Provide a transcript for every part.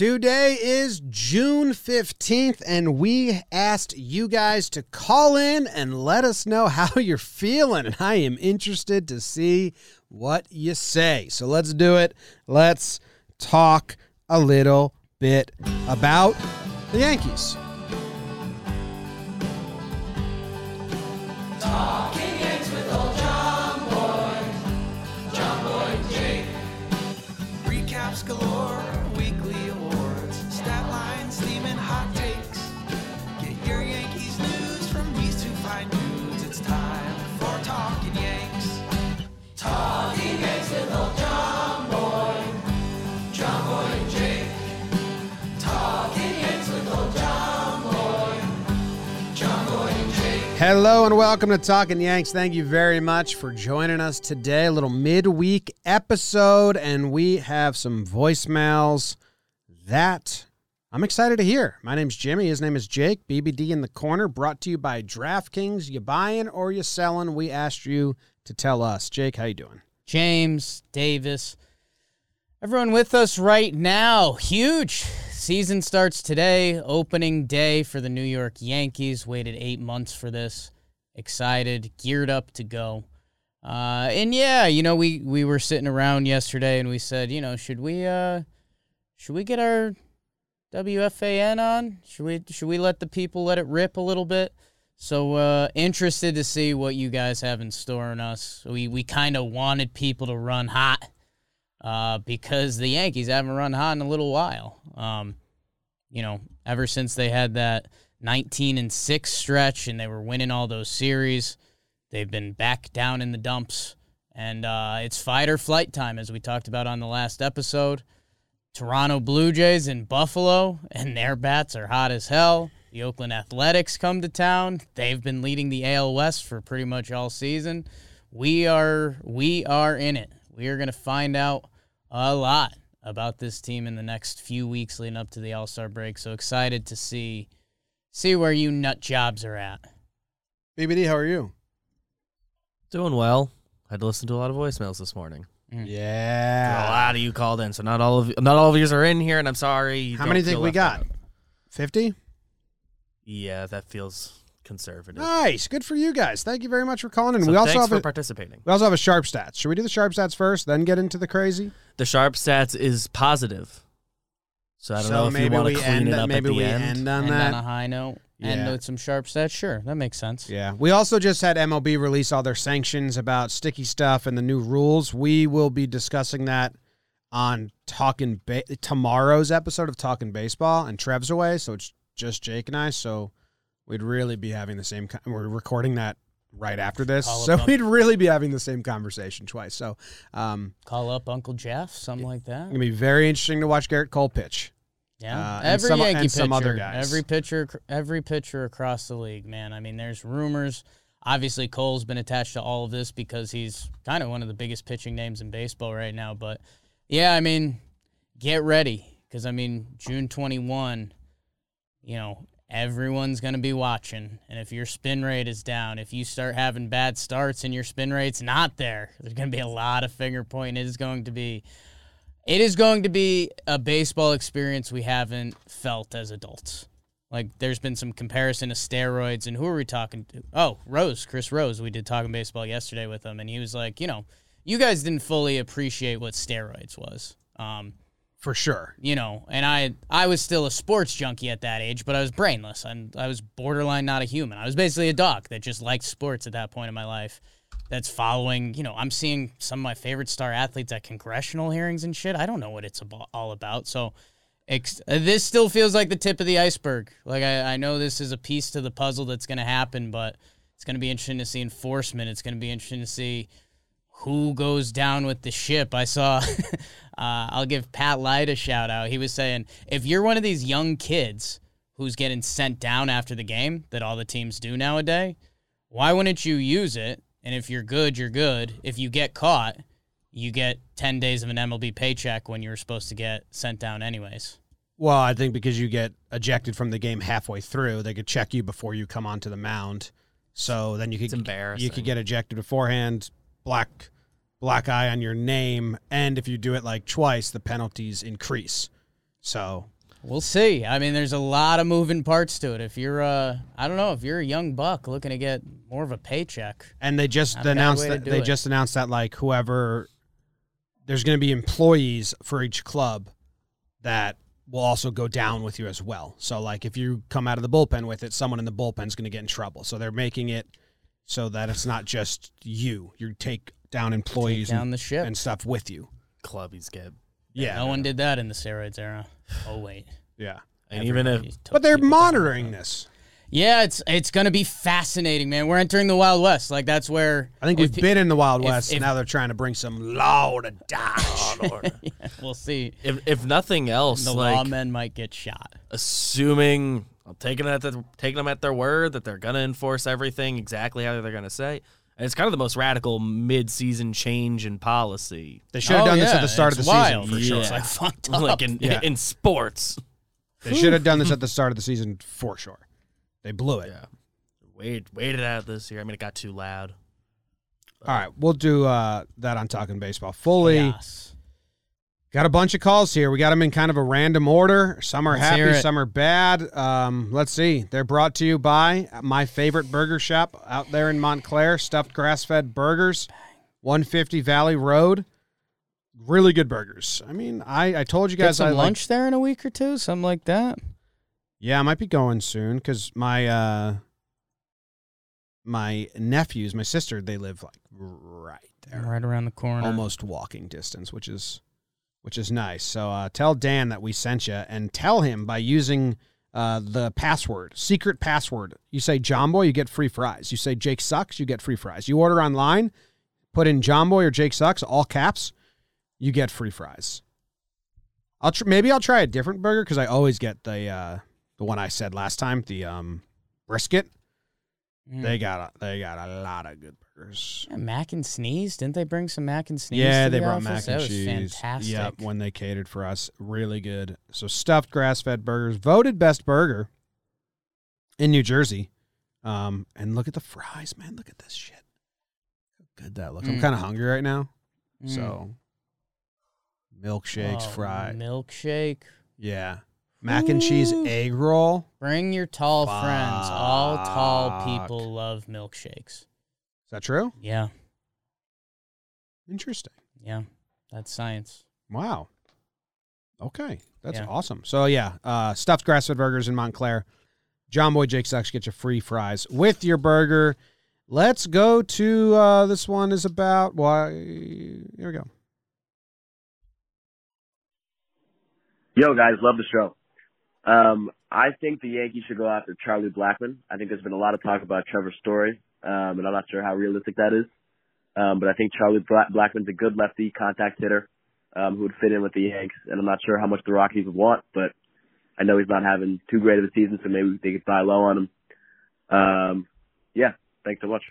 Today is June 15th, and we asked you guys to call in and let us know how you're feeling. And I am interested to see what you say. So let's do it. Let's talk a little bit about the Yankees. Recaps Hello and welcome to Talking Yanks. Thank you very much for joining us today. A little midweek episode, and we have some voicemails that I'm excited to hear. My name's Jimmy. His name is Jake. BBD in the corner. Brought to you by DraftKings. You buying or you selling? We asked you to tell us. Jake, how you doing? James, Davis, everyone with us right now. Huge. Season starts today, opening day for the New York Yankees. Waited eight months for this. Excited, geared up to go. Uh, and yeah, you know, we, we were sitting around yesterday and we said, you know, should we uh should we get our WFAN on? Should we should we let the people let it rip a little bit? So uh, interested to see what you guys have in store on us. We we kind of wanted people to run hot uh, because the Yankees haven't run hot in a little while. Um, you know, ever since they had that 19 and six stretch and they were winning all those series, they've been back down in the dumps. And uh, it's fight or flight time, as we talked about on the last episode. Toronto Blue Jays in Buffalo, and their bats are hot as hell. The Oakland Athletics come to town. They've been leading the AL West for pretty much all season. We are we are in it. We are going to find out a lot about this team in the next few weeks leading up to the All Star break. So excited to see see where you nut jobs are at. BBD, how are you? Doing well. I Had to listen to a lot of voicemails this morning. A Yeah. A lot of you called in, so not all of not all of yours are in here, and I'm sorry. you How don't many think we got? 50? Yeah, that feels conservative. Nice. Good for you guys. Thank you very much for calling in. So we also have for a, participating. we also have a sharp stats. Should we do the sharp stats first, then get into the crazy? The sharp stats is positive, so I don't so know if maybe you want to clean end it up maybe at the we end. end on and that. on a high note, and Yeah. with some sharp stats. Sure, that makes sense. Yeah. We also just had MLB release all their sanctions about sticky stuff and the new rules. We will be discussing that on talking ba- tomorrow's episode of Talking Baseball and Trev's away, so it's just Jake and I, so we'd really be having the same con- we're recording that right after this. Call so up- we'd really be having the same conversation twice. So, um Call up Uncle Jeff, something like that. it's to be very interesting to watch Gerrit Cole pitch. Yeah, Uh, every some- Yankee and pitcher, some other guys. every pitcher, every pitcher across the league, man. I mean, there's rumors. Obviously, Cole's been attached to all of this because he's kind of one of the biggest pitching names in baseball right now. But yeah, I mean, get ready because I mean, June 21, you know, everyone's gonna be watching, and if your spin rate is down, if you start having bad starts and your spin rate's not there, there's gonna be a lot of finger pointing. It is going to be it is going to be a baseball experience we haven't felt as adults. Like there's been some comparison to steroids and who are we talking to? Oh, Rose, Chris Rose. We did talking baseball yesterday with him and he was like, you know, you guys didn't fully appreciate what steroids was. Um, For sure. you know, and I I was still a sports junkie at that age, but I was brainless. and I was borderline not a human. I was basically a dog that just liked sports at that point in my life. That's following, you know, I'm seeing some of my favorite star athletes at congressional hearings and shit. I don't know what it's all about. So, ex- uh, this still feels like the tip of the iceberg. Like I, I know this is a piece to the puzzle that's going to happen, but it's going to be interesting to see enforcement. It's going to be interesting to see who goes down with the ship. I saw, uh, I'll give Pat Light a shout out. He was saying, if you're one of these young kids who's getting sent down after the game that all the teams do nowadays, why wouldn't you use it? And if you're good, you're good. If you get caught, you get 10 days of an MLB paycheck when you were supposed to get sent down anyways. Well, I think because you get ejected from the game halfway through, they could check you before you come onto the mound. So then you could It's embarrassing. you could get ejected beforehand, black black eye on your name, and if you do it like twice, the penalties increase. So We'll see. I mean, there's a lot of moving parts to it. If you're, uh, I don't know, if you're a young buck looking to get more of a paycheck, and they just a announced that they it. just announced that like whoever there's going to be employees for each club that will also go down with you as well. So like if you come out of the bullpen with it, someone in the bullpen's going to get in trouble. So they're making it so that it's not just you. You take down take employees down and, the ship. and stuff with you. Clubbies get. Yeah. no one did that in the steroids era. Oh wait, Yeah. And even if Everybody took But they're people down. monitoring this. Yeah, it's it's gonna be fascinating, man. We're entering the Wild West. Like that's where I think we've pe- been in the Wild if- West. if- now they're trying to bring some law to Dodge. We'll see. if if nothing else, The like lawmen might get shot. assuming I'm taking it at the, taking them at their word that they're gonna enforce everything exactly how they're gonna say. And it's kind of the most radical mid-season change in policy, they should have Oh, done this at the start of the wild. season for sure. It's like fucked up. like in Yeah. in sports. They should have done this at the start of the season for sure. They blew it. Yeah, wait, waited out this year. I mean, it got too loud. All right, we'll do uh, that on Talking Baseball fully. Chaos. Got a bunch of calls here. We got them in kind of a random order. Some are Let's happy, some are bad. Um, let's see. They're brought to you by my favorite burger shop out there in Montclair, Stuffed Grass Fed Burgers, 150 Valley Road. Really good burgers. I mean, I, I told you Get guys some I lunch there in a week or two, something like that. Yeah, I might be going soon because my uh my nephews, my sister, they live like right there, Right around the corner. almost walking distance, which is which is nice. So uh, tell Dan that we sent you, and tell him by using uh, the password, secret password. You say John Boy, you get free fries. You say Jake sucks, you get free fries. You order online, put in John Boy or Jake sucks, all caps, you get free fries. I'll tr- maybe I'll try a different burger because I always get the uh, the one I said last time, the um, brisket. Mm. They got a, they got a lot of good burgers. Yeah, mac and sneeze. Didn't they bring some mac and sneeze? Yeah, they the brought office? mac that and was cheese. Fantastic. Yep, when they catered for us, really good. So stuffed grass-fed burgers, voted best burger in New Jersey. Um, and look at the fries, man. Look at this shit. How good that looks. I'm Mm. kind of hungry right now. Mm. So milkshakes, Oh, fried. milkshake. yeah, mac and cheese egg roll. Bring your tall friends. All tall people love milkshakes. Is that true? Yeah, Interesting. yeah, that's science. Wow. Okay, that's Yeah. awesome. So yeah, uh, stuffed grass-fed burgers in Montclair. John Boy Jake Sucks get you free fries with your burger. Let's go to uh, this one is about why. Here we go. Yo, guys, love the show. Um, I think the Yankees should go after Charlie Blackmon. I think there's been a lot of talk about Trevor Story, um, and I'm not sure how realistic that is. Um, but I think Charlie Bla- Blackmon's a good lefty contact hitter um, who would fit in with the Yanks, and I'm not sure how much the Rockies would want, but I know he's not having too great of a season, so maybe they could buy low on him. Um, yeah, thanks so much.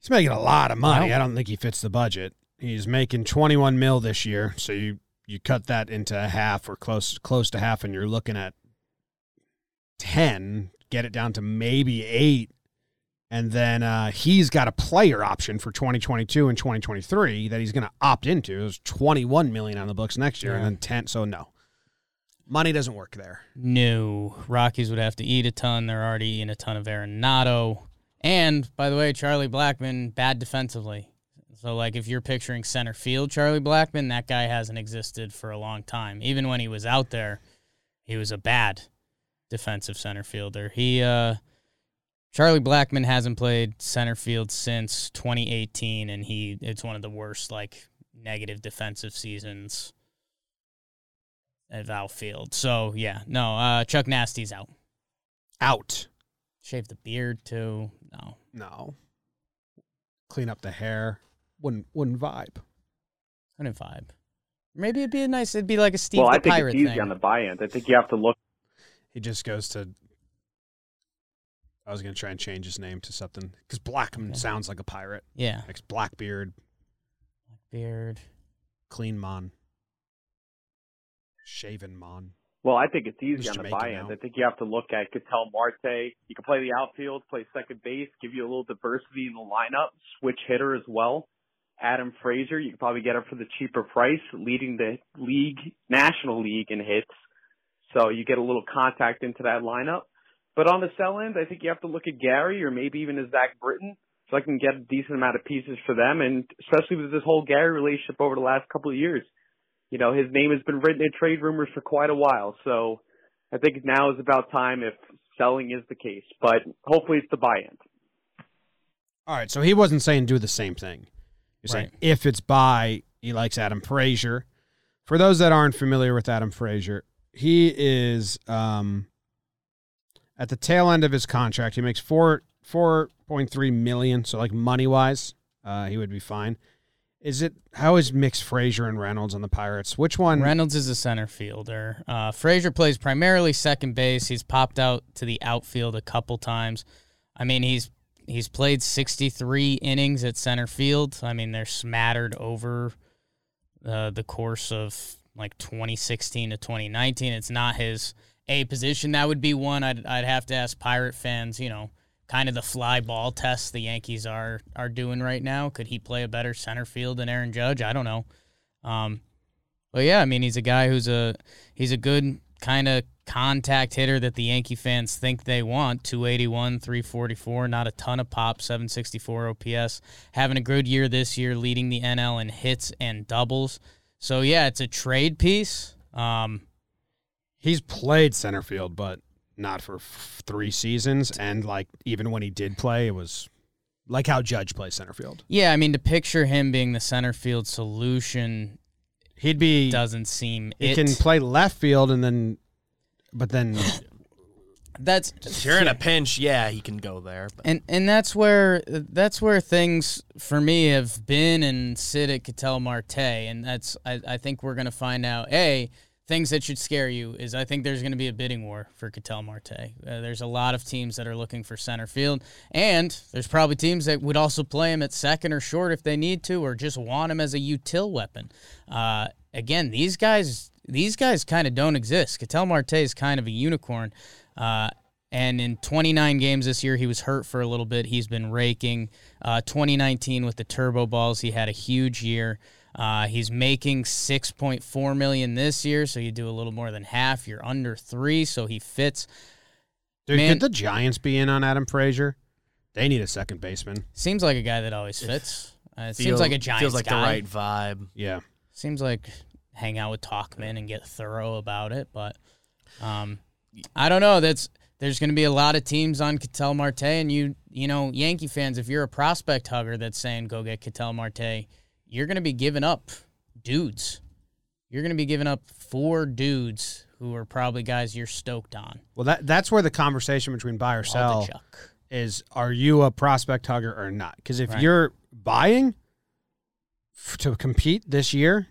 He's making a lot of money. Wow. I don't think he fits the budget. He's making 21 mil this year, so you you cut that into half or close close to half, and you're looking at 10. Get it down to maybe eight, and then uh, he's got a player option for 2022 and 2023 that he's going to opt into. There's 21 million on the books next year, Yeah. and then 10. So no, money doesn't work there. No, Rockies would have to eat a ton. They're already eating a ton of Arenado. And by the way, Charlie Blackmon bad defensively. So like if you're picturing center field Charlie Blackmon, that guy hasn't existed for a long time. Even when he was out there, he was a bad defensive center fielder. He uh Charlie Blackmon hasn't played center field since 2018 and he it's one of the worst like negative defensive seasons at outfield. So yeah, no, uh Chuck Nasty's out. Out. Shave the beard too. No. No. Clean up the hair. Wouldn't wouldn't vibe. Couldn't vibe. Maybe it'd be a nice it'd be like a Steve well, the I think Pirate it's easy thing. on the buy-ins. I think you have to look. He just goes to. I was gonna try and change his name to something because Blackmon Okay. sounds like a pirate. yeah. Like Blackbeard, Beard. Clean Mon, Shaven Mon. Well, I think it's He's easy on the buy-ins. now. I think you have to look at Ketel Marte. You can play the outfield, play second base, give you a little diversity in the lineup, switch hitter as well. Adam Frazier. You could probably get him for the cheaper price, leading the league, National League in hits. So you get a little contact into that lineup. But on the sell end, I think you have to look at Gary or maybe even a Zach Britton. So I can get a decent amount of pieces for them, and especially with this whole Gary relationship over the last couple of years. You know, his name has been written in trade rumors for quite a while. So I think now is about time if selling is the case. But hopefully it's the buy end. All right, so he wasn't saying do the same thing. You're saying if it's buy, he likes Adam Frazier. For those that aren't familiar with Adam Frazier, he is um, at the tail end of his contract. He makes four four point three million, so like money wise, uh, he would be fine. Is it how is mixed Frazier and Reynolds on the Pirates? Which one? Reynolds is a center fielder. Uh, Frazier plays primarily second base. He's popped out to the outfield a couple times. I mean, he's he's played 63 innings at center field. I mean, they're smattered over uh, the course of like 2016 to 2019. It's not his a position. That would be one I'd I'd have to ask Pirate fans. You know, kind of the fly ball test the Yankees are are doing right now. Could he play a better center field than Aaron Judge? I don't know. Um, but yeah, I mean, he's a guy who's a he's a good kind of contact hitter that the Yankee fans think they want. 281, 344, not a ton of pop, 764 OPS. Having a good year this year, leading the NL in hits and doubles. So yeah, it's a trade piece. Um, He's played center field, but not for f- three seasons. And like even when he did play, it was like how Judge plays center field. yeah, I mean, to picture him being the center field solution He'd be doesn't seem he it. can play left field and then, but then That's If you're in a pinch, yeah, he can go there. But and and that's where that's where things for me have been and sit at Ketel Marte, and that's I, I think we're gonna find out. A things that should scare you is I think there's gonna be a bidding war for Ketel Marte. Uh, there's a lot of teams that are looking for center field, and there's probably teams that would also play him at second or short if they need to, or just want him as a util weapon. Uh, again, these guys these guys kind of don't exist. Ketel Marte is kind of a unicorn. Uh, and in 29 games this year, he was hurt for a little bit. He's been raking. Uh, 2019 with the turbo balls, he had a huge year. Uh, he's making 6.4 million this year, so you do a little more than half. You're under three, so he fits. dude, Man- could the Giants be in on Adam Frazier? They need a second baseman. Seems like a guy that always fits. Uh, it seems like a Giants feels like guy. the right vibe. Yeah, Seems like hang out with Talkman and get thorough about it, but um, I don't know. That's there's going to be a lot of teams on Ketel Marte, and you you know Yankee fans, if you're a prospect hugger that's saying go get Ketel Marte, you're going to be giving up dudes. You're going to be giving up four dudes who are probably guys you're stoked on. well that that's where the conversation between buy or sell is: Are you a prospect hugger or not? Because if Right. you're buying f- to compete this year,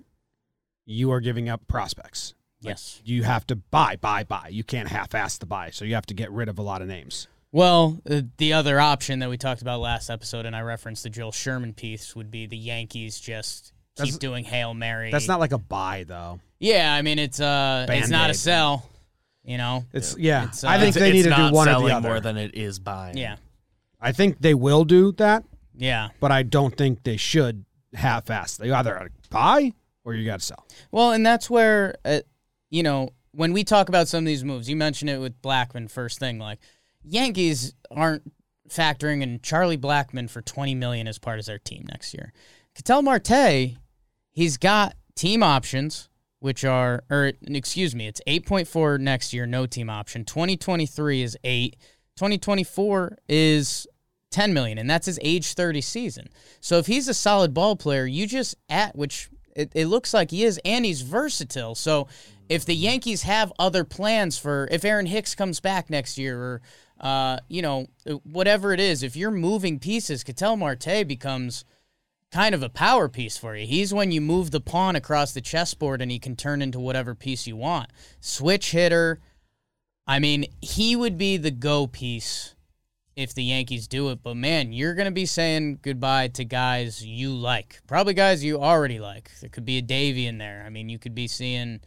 you are giving up prospects. Yes. You have to buy, buy, buy. You can't half-ass the buy, so you have to get rid of a lot of names. Well, uh, the other option that we talked about last episode, and I referenced the Joel Sherman piece, would be the Yankees just keep That's- doing hail mary. That's not like a buy though. Yeah, I mean it's uh it's not a sell, you know. It's yeah. It's, I uh, think they need to do one or the other. more than it is buying. Yeah. I think they will do that, Yeah. but I don't think they should half-ass. They either buy or you got to sell. Well, and that's where uh, you know, when we talk about some of these moves, you mentioned it with Blackmon first thing like Yankees aren't factoring in Charlie Blackmon for 20 million as part of their team next year. Ketel Marte, he's got team options which are or excuse me, it's 8.4 next year, no team option. 2023 is 8. 2024 is 10 million and that's his age 30 season. So if he's a solid ball player, you just at which it, it looks like he is and he's versatile. So if the Yankees have other plans for if Aaron Hicks comes back next year or uh, you know, whatever it is, if you're moving pieces, Ketel Marte becomes kind of a power piece for you. He's when you move the pawn across the chessboard and he can turn into whatever piece you want. Switch hitter. I mean, he would be the go piece if the Yankees do it. But man, you're going to be saying goodbye to guys you like. Probably guys you already like. There could be a Davy in there. I mean, you could be seeing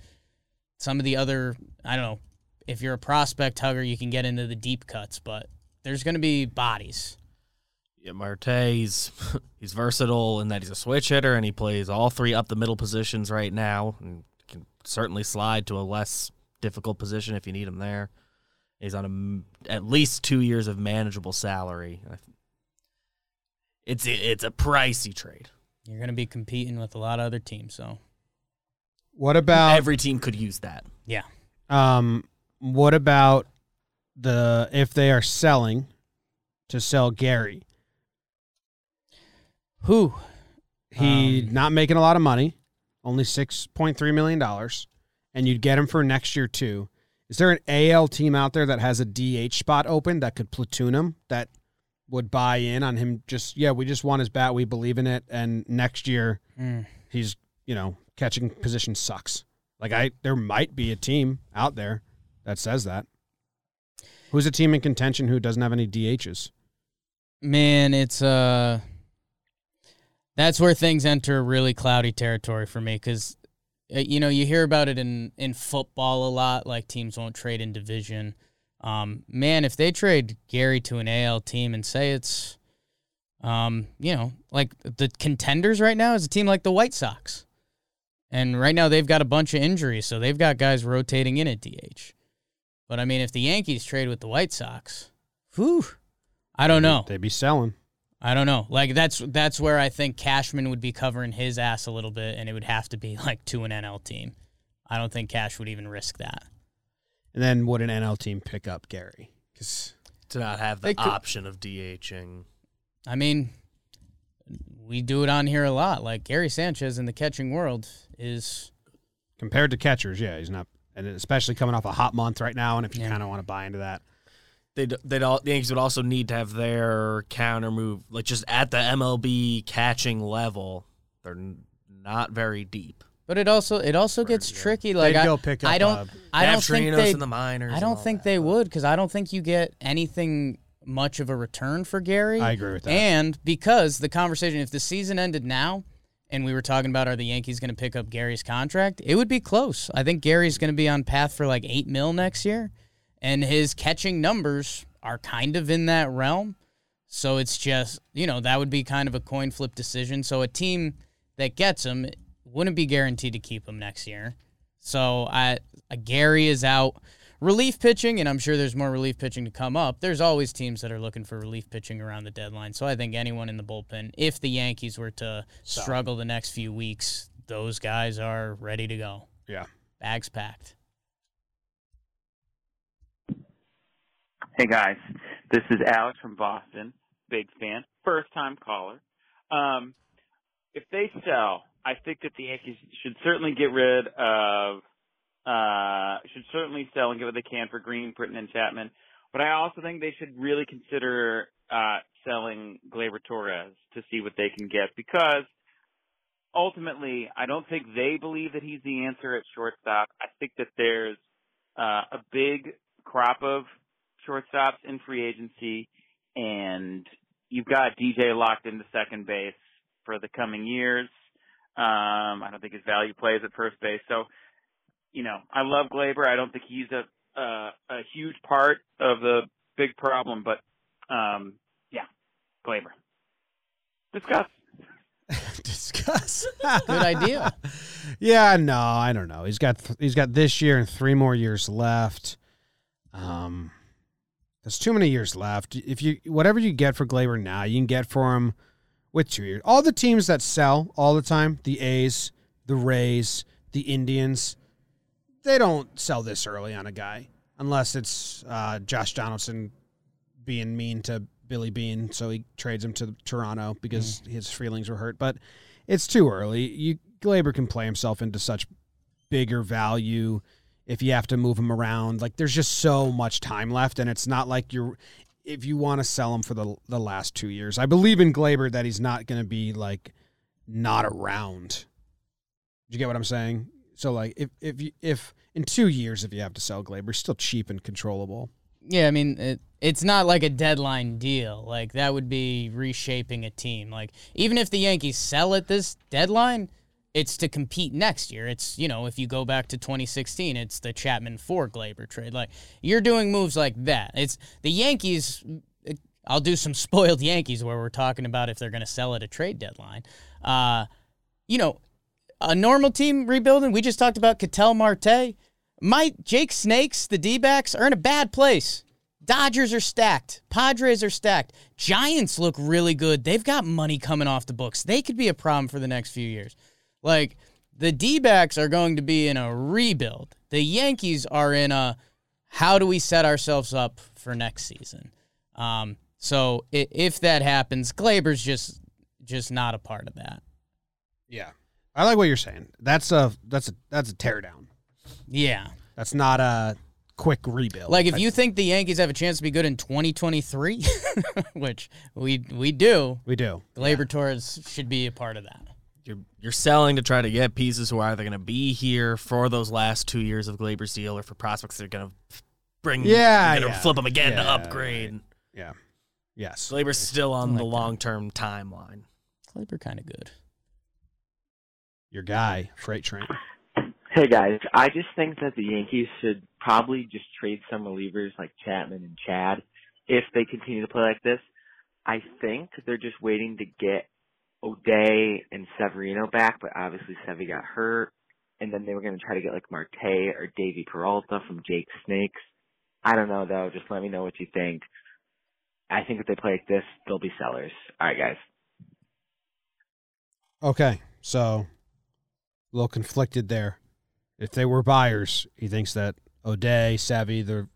some of the other, I don't know, if you're a prospect hugger, you can get into the deep cuts, but there's going to be bodies. Yeah, Marte, he's he's versatile in that he's a switch hitter and he plays all three up the middle positions right now and can certainly slide to a less difficult position if you need him there. He's on a m at least two years of manageable salary. It's it's a pricey trade. You're going to be competing with a lot of other teams, so What about Every team could use that. yeah. um what about the if they are selling to sell Gary? Who? He Um, not making a lot of money, only six point three million dollars, and you'd get him for next year too. Is there an AL team out there that has a DH spot open that could platoon him that would buy in on him? Just yeah, we just want his bat, we believe in it, and next year Mm. he's you know catching position sucks. Like I, there might be a team out there that says that. Who's a team in contention who doesn't have any DHs? Man, it's uh that's where things enter really cloudy territory for me cuz you know, you hear about it in in football a lot like teams won't trade in division. Um man, if they trade Gary to an AL team and say it's um, you know, like the contenders right now is a team like the White Sox. And right now they've got a bunch of injuries, so they've got guys rotating in at DH. But I mean, if the Yankees trade with the White Sox, whew, I don't know. They'd be selling. I don't know. Like that's that's where I think Cashman would be covering his ass a little bit, and it would have to be like to an NL team. I don't think Cash would even risk that. And then would an NL team pick up Gary? Because To not have the could- option of DHing. I mean, we do it on here a lot. Like Gary Sanchez in the catching world is compared to catchers, yeah, he's not, and especially coming off a hot month right now. And if you Yeah. kind of want to buy into that, They'd, they'd all, the Yankees would also need to have their counter move, like just at the MLB catching level. They're n- not very deep. But it also it also gets yeah. tricky. Like they'd I, go pick up. I don't uh, I don't think they in the minors. I don't think that, they but- would because I don't think you get anything much of a return for Gary. I agree with that. And because the conversation, if the season ended now, and we were talking about are the Yankees going to pick up Gary's contract, it would be close. I think Gary's going to be on path for like eight mil next year, and his catching numbers are kind of in that realm. So it's just you know that would be kind of a coin flip decision. So a team that gets him wouldn't be guaranteed to keep him next year. So I Gary is out. Relief pitching, and I'm sure there's more relief pitching to come up. There's always teams that are looking for relief pitching around the deadline. So I think anyone in the bullpen, if the Yankees were to struggle the next few weeks, those guys are ready to go. yeah, Bags packed. Hey guys, this is Alex from Boston. Big fan, first time caller. Um, if they sell, I think that the Yankees should certainly get rid of, uh, should certainly sell and get what they can for Green, Britton, and Chapman. But I also think they should really consider uh, selling Gleyber Torres to see what they can get because ultimately, I don't think they believe that he's the answer at shortstop. I think that there's uh, a big crop of shortstops in free agency, and you've got DJ locked into second base for the coming years. Um, I don't think his value plays at first base. So, you know, I love Gleyber. I don't think he's a a, a huge part of the big problem, but um, yeah, Gleyber. Discuss. discuss. Good idea. yeah, no, I don't know. He's got th- he's got this year and three more years left. Um, there's too many years left. If you whatever you get for Gleyber now, you can get for him with two years. All the teams that sell all the time, the A's, the Rays, the Indians, they don't sell this early on a guy unless it's uh, Josh Donaldson being mean to Billy Beane, so he trades him to Toronto because his feelings were hurt. But it's too early. You Gleyber can play himself into such bigger value if you have to move him around. Like there's just so much time left, and it's not like you're if you want to sell him for the the last two years. I believe in Gleyber that he's not going to be like not around. Do you get what I'm saying? So like if if you, if in two years if you have to sell Gleyber, still cheap and controllable. Yeah, I mean, it, it's not like a deadline deal. Like, that would be reshaping a team. Like, even if the Yankees sell at this deadline, it's to compete next year. It's, you know, if you go back to 2016, it's the Chapman for Gleyber trade. Like, you're doing moves like that. It's the Yankees. I'll do some spoiled Yankees where we're talking about if they're going to sell at a trade deadline. Uh, you know, a normal team rebuilding. We just talked about Ketel Marte. My Jake Snakes, the D backs, are in a bad place. Dodgers are stacked. Padres are stacked. Giants look really good. They've got money coming off the books. They could be a problem for the next few years. Like, the D backs are going to be in a rebuild. The Yankees are in a how do we set ourselves up for next season? Um, so if that happens, Gleyber's just just not a part of that. Yeah. I like what you're saying. That's a that's a that's a teardown. Yeah. That's not a quick rebuild. Like if you think the Yankees have a chance to be good in 2023, which we we do, we do. Gleyber Torres should be a part of that. You're you're selling to try to get pieces who are either going to be here for those last two years of Gleyber's deal, or for prospects that are going to bring. Yeah, going to yeah. flip them again to Yeah, upgrade. Yeah. Yes. Gleyber's still on Something the long term timeline. Gleyber kind of good. Your guy, freight train. Hey guys, I just think that the Yankees should probably just trade some relievers like Chapman and Chad if they continue to play like this. I think they're just waiting to get O'Day and Severino back, but obviously Sevy got hurt, and then they were going to try to get like Marte or Davy Peralta from Jake Snakes. I don't know though. Just let me know what you think. I think if they play like this, they'll be sellers. All right, guys. Okay. So a little conflicted there. If they were buyers, he thinks that O'Day, Savvy, the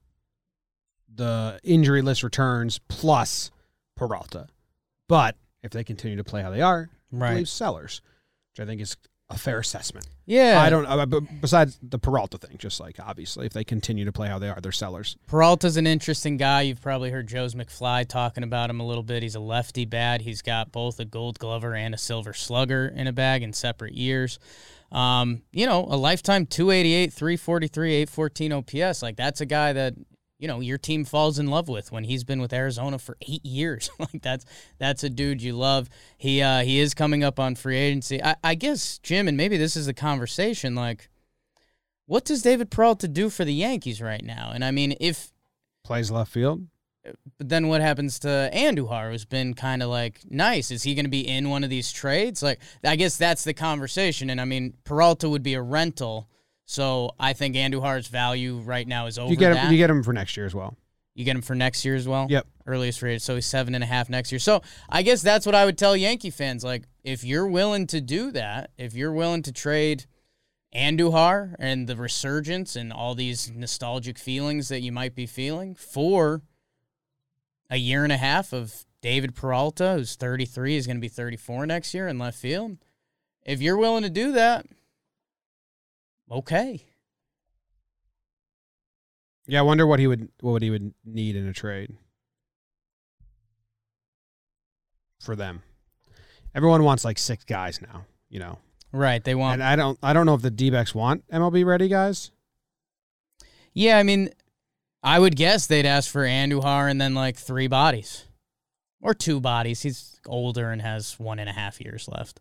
the injury list returns plus Peralta. But if they continue to play how they are, Right. sellers, which I think is a fair assessment. Yeah. I don't. Uh, but besides the Peralta thing, just like obviously, if they continue to play how they are, they're sellers. Peralta's an interesting guy. You've probably heard Joe's McFly talking about him a little bit. He's a lefty bat. He's got both a gold glover and a silver slugger in a bag in separate years. Um, you know, a lifetime 288, 343, 814 OPS. Like, that's a guy that, you know, your team falls in love with when he's been with Arizona for eight years. like, that's that's a dude you love. He uh, he is coming up on free agency. I, I guess, Jim, and maybe this is the conversation, like, what does David Peralta do for the Yankees right now? And I mean, if Plays left field. But then what happens to Andujar, who's been kind of like nice? Is he going to be in one of these trades? Like, I guess that's the conversation. And I mean, Peralta would be a rental, so I think Andujar's value right now is over. You get that. him. You get him for next year as well. You get him for next year as well. Yep. Earliest rate, so he's seven and a half next year. So I guess that's what I would tell Yankee fans. Like, if you're willing to do that, if you're willing to trade Andujar and the resurgence and all these nostalgic feelings that you might be feeling for a year and a half of David Peralta, who's 33, is going to be 34 next year in left field. If you're willing to do that, okay. Yeah, I wonder what he would what he would need in a trade for them. Everyone wants like six guys now, you know. Right. They want And I don't I don't know if the D-backs want MLB ready guys. Yeah, I mean, I would guess they'd ask for Andujar and then like three bodies or two bodies. He's older and has one and a half years left.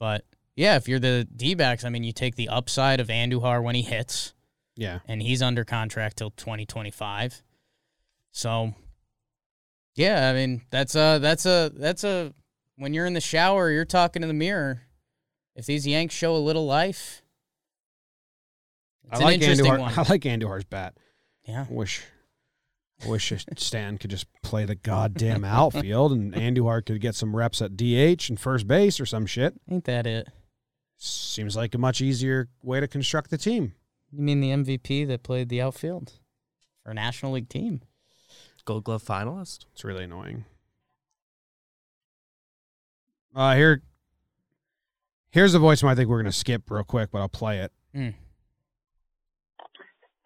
But yeah, if you're the D backs, I mean, you take the upside of Andujar when he hits, Yeah. and he's under contract till 2025. So yeah, I mean, that's a, that's a, that's a, when you're in the shower, you're talking to the mirror. If these Yanks show a little life, it's I an like interesting Andujar. one. I like Andujar's bat. Yeah. Wish wish Stan could just play the goddamn outfield and Andujar could get some reps at DH and first base or some shit. Ain't that it? Seems like a much easier way to construct the team. You mean the MVP that played the outfield for a National League team? Gold Glove finalist. It's really annoying. Uh here here's a voicemail I think we're gonna skip real quick, but I'll play it.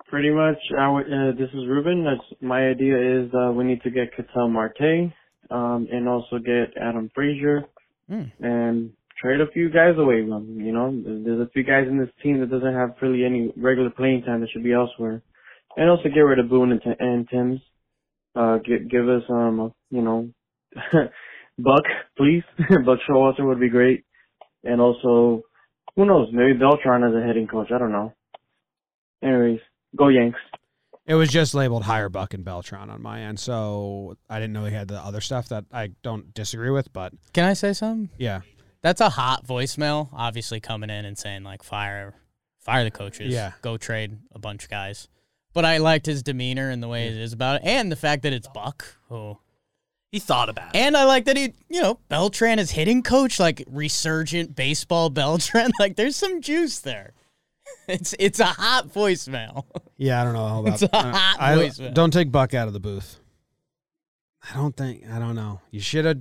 Pretty much, uh, this is Ruben. That's my idea is uh, we need to get Ketel Marte, um, and also get Adam Frazier, Hmm. and trade a few guys away. Um, you know, there's a few guys in this team that doesn't have really any regular playing time that should be elsewhere, and also get rid of Boone and, T- and Tim's. Uh, give, give us um, you know, Buck, please. Buck Showalter would be great, and also, who knows? Maybe Beltran as a hitting coach. I don't know. Anyways, go Yanks. It was just labeled higher Buck and Beltran on my end, so I didn't know he had the other stuff that I don't disagree with. But Can I say something? yeah, That's a hot voicemail, obviously coming in and saying like fire fire the coaches. Yeah. Go trade a bunch of guys. But I liked his demeanor and the way it is about it. And the fact that it's Buck who He thought about it. and I like that he, you know, Beltran is hitting coach, like resurgent baseball Beltran. Like there's some juice there. It's it's a hot voicemail. yeah, I don't know all about. It's a hot I, voicemail. don't take Buck out of the booth. I don't think. I don't know. You should have.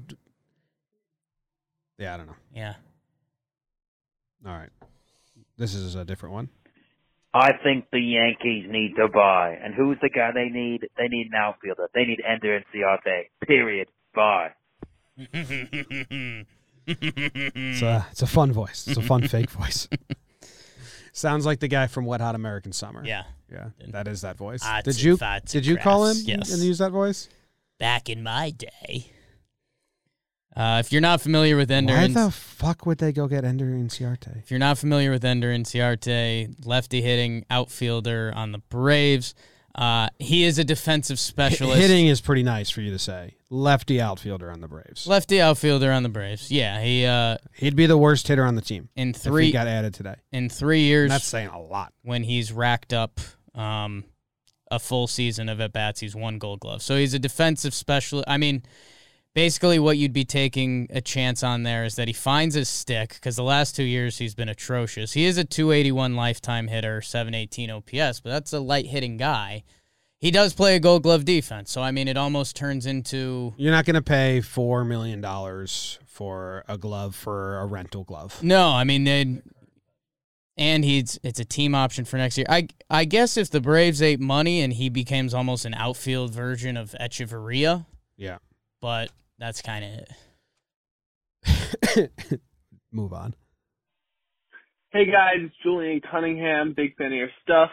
Yeah, I don't know. Yeah. All right, this is a different one. I think the Yankees need to buy. And who's the guy they need? They need an outfielder. They need Ender Inciarte. Period. Buy. It's a it's a fun voice. It's a fun fake voice. Sounds like the guy from Wet Hot American Summer. yeah. yeah, that is that voice. Ah, Did you did you call crass, yes. and use that voice? Back in my day. Uh, if you're not familiar with Ender Why the fuck would they go get Ender Inciarte? If you're not familiar with Ender Inciarte, lefty hitting outfielder on the Braves, uh, he is a defensive specialist. Hitting is pretty nice for you to say. Lefty outfielder on the Braves. lefty outfielder on the Braves. Yeah, he uh, He'd be the worst hitter on the team in if he three got added today. in three years that's saying a lot. when he's racked up um, a full season of at bats, he's won Gold Glove. So he's a defensive specialist. I mean, basically, what you'd be taking a chance on there is that he finds his stick because the last two years he's been atrocious. He is a 281 lifetime hitter, 718 OPS, but that's a light hitting guy. He does play a Gold Glove defense, so I mean, it almost turns into You're not going to pay four million dollars for a glove for a rental glove. No, I mean they and he's it's a team option for next year. I I guess if the Braves ate money and he becomes almost an outfield version of Hechavarria, Yeah. but that's kind of it. Move on. Hey guys, it's Julian Cunningham, big fan of your stuff.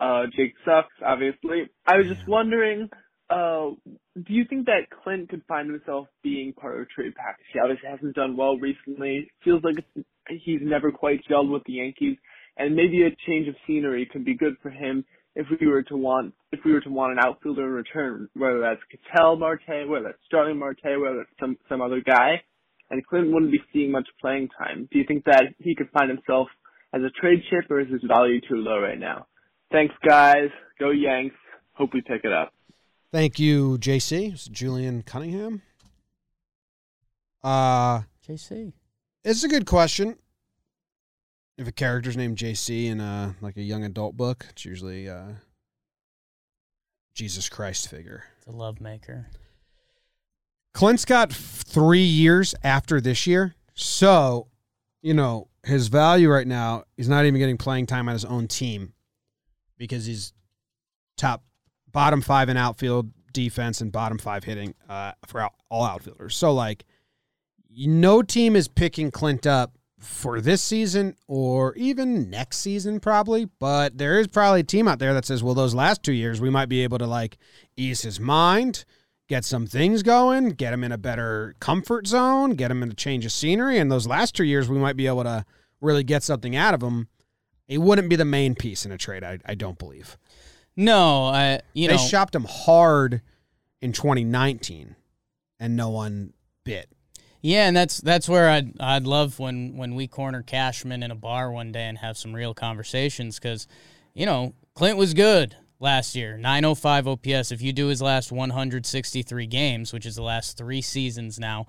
Uh, Jake sucks, obviously. I was just wondering, uh, do you think that Clint could find himself being part of a trade package? He obviously hasn't done well recently. Feels like he's never quite gelled with the Yankees, and maybe a change of scenery could be good for him if we were to want if we were to want an outfielder in return, whether that's Ketel Marte, whether that's Starling Marte, whether it's some some other guy and Clint wouldn't be seeing much playing time. Do you think that he could find himself as a trade chip, or is his value too low right now? Thanks, guys. Go Yanks. Hope we pick it up. Thank you, JC. It's Julian Cunningham. Uh JC. it's a good question. If a character's named JC in a like a young adult book, it's usually uh Jesus Christ figure. It's a love maker. Clint's got three years after this year. So, you know, his value right now, he's not even getting playing time on his own team because he's top, bottom five in outfield defense and bottom five hitting uh, for out, all outfielders. So, like, no team is picking Clint up for this season or even next season, probably. But there is probably a team out there that says, well, those last two years, we might be able to, like, ease his mind get some things going, get him in a better comfort zone, get him in a change of scenery. And those last two years, we might be able to really get something out of him. It wouldn't be the main piece in a trade, I, I don't believe. No, I you they know shopped him hard in 2019, and no one bit. Yeah, and that's that's where I'd I'd love when when we corner Cashman in a bar one day and have some real conversations because, you know, Clint was good last year, 905 OPS. If you do his last 163 games, which is the last three seasons now,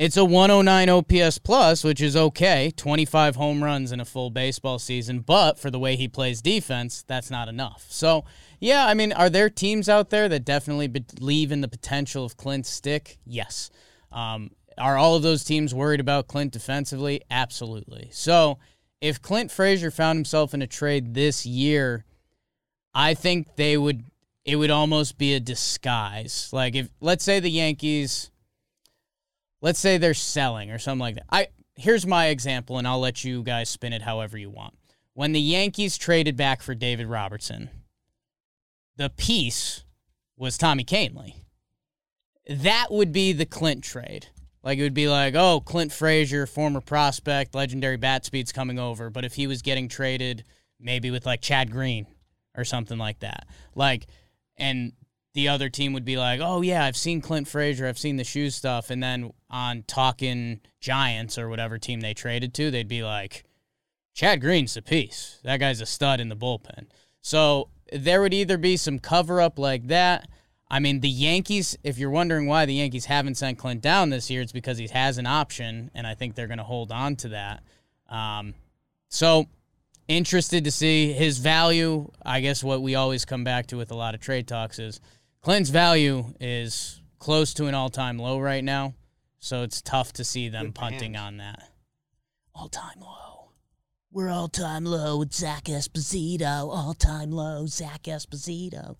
it's a 109 OPS plus, which is okay. 25 home runs in a full baseball season, but for the way he plays defense, that's not enough. So, yeah, I mean, are there teams out there that definitely believe in the potential of Clint's stick? Yes. Um, are all of those teams worried about Clint defensively? Absolutely. So, if Clint Frazier found himself in a trade this year, I think they would it would almost be a disguise. Like if let's say the Yankees let's say they're selling or something like that. I here's my example and I'll let you guys spin it however you want. When the Yankees traded back for David Robertson, the piece was Tommy Kahnle. That would be the Clint trade. Like it would be like, oh, Clint Frazier, former prospect, legendary bat speed's coming over. But if he was getting traded, maybe with like Chad Green or something like that. Like, and the other team would be like, "Oh yeah, I've seen Clint Frazier, I've seen the shoe stuff," and then on talking Giants or whatever team they traded to, they'd be like, "Chad Green's a piece. That guy's a stud in the bullpen." So there would either be some cover up like that. I mean, the Yankees. If you're wondering why the Yankees haven't sent Clint down this year, it's because he has an option, and I think they're going to hold on to that. Um, so interested to see his value. I guess what we always come back to with a lot of trade talks is Clint's value is close to an all-time low right now, so it's tough to see them Good punting band. on that. All-time low. We're all-time low with Zach Esposito. All-time low, Zach Esposito.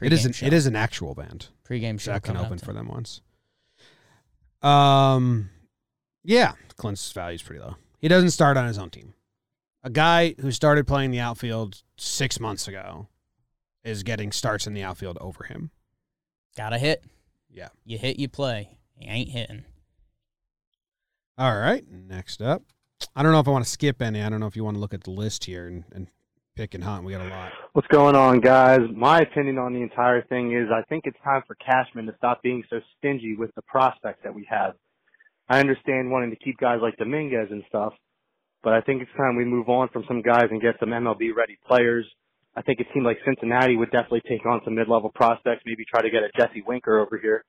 It is an, show. it is an actual band. pregame show. Zach can open for them once. Um, yeah, Clint's value is pretty low. He doesn't start on his own team. A guy who started playing the outfield six months ago is getting starts in the outfield over him. Gotta hit. Yeah. You hit, you play. You ain't hitting. All right, next up. I don't know if I want to skip any. I don't know if you want to look at the list here and, and pick and hunt. We got a lot. What's going on, guys? My opinion on the entire thing is I think it's time for Cashman to stop being so stingy with the prospects that we have. I understand wanting to keep guys like Dominguez and stuff, but I think it's time we move on from some guys and get some MLB ready players. I think a team like Cincinnati would definitely take on some mid level prospects, maybe try to get a Jesse Winker over here.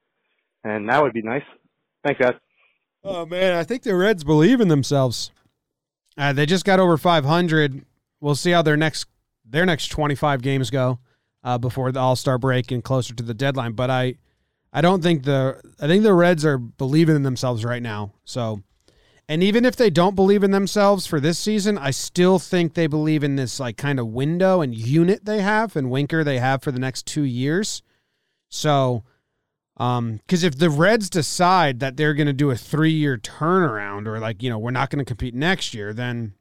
And that would be nice. Thanks, guys. Oh man, I think the Reds believe in themselves. Uh, they just got over 500. We'll see how their next their next 25 games go uh, before the All Star break and closer to the deadline. But I, I don't think the I think the Reds are believing in themselves right now. So, and even if they don't believe in themselves for this season, I still think they believe in this like kind of window and unit they have and Winker they have for the next two years. So, um, because if the Reds decide that they're going to do a three year turnaround or like, you know, we're not going to compete next year, then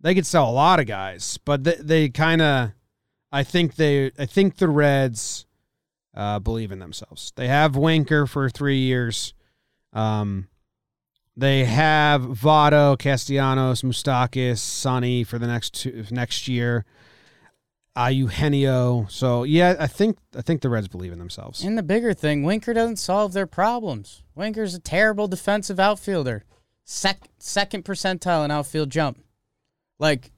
they could sell a lot of guys. But they, they kind of, I think they, I think the Reds uh, believe in themselves. They have Winker for three years. Um, they have Votto, Castellanos, Moustakas, Sonny for the next two, next year. Eugenio. So yeah, I think I think the Reds believe in themselves. And the bigger thing, Winker doesn't solve their problems. Winker's a terrible defensive outfielder. Sec- second percentile in outfield jump. Like,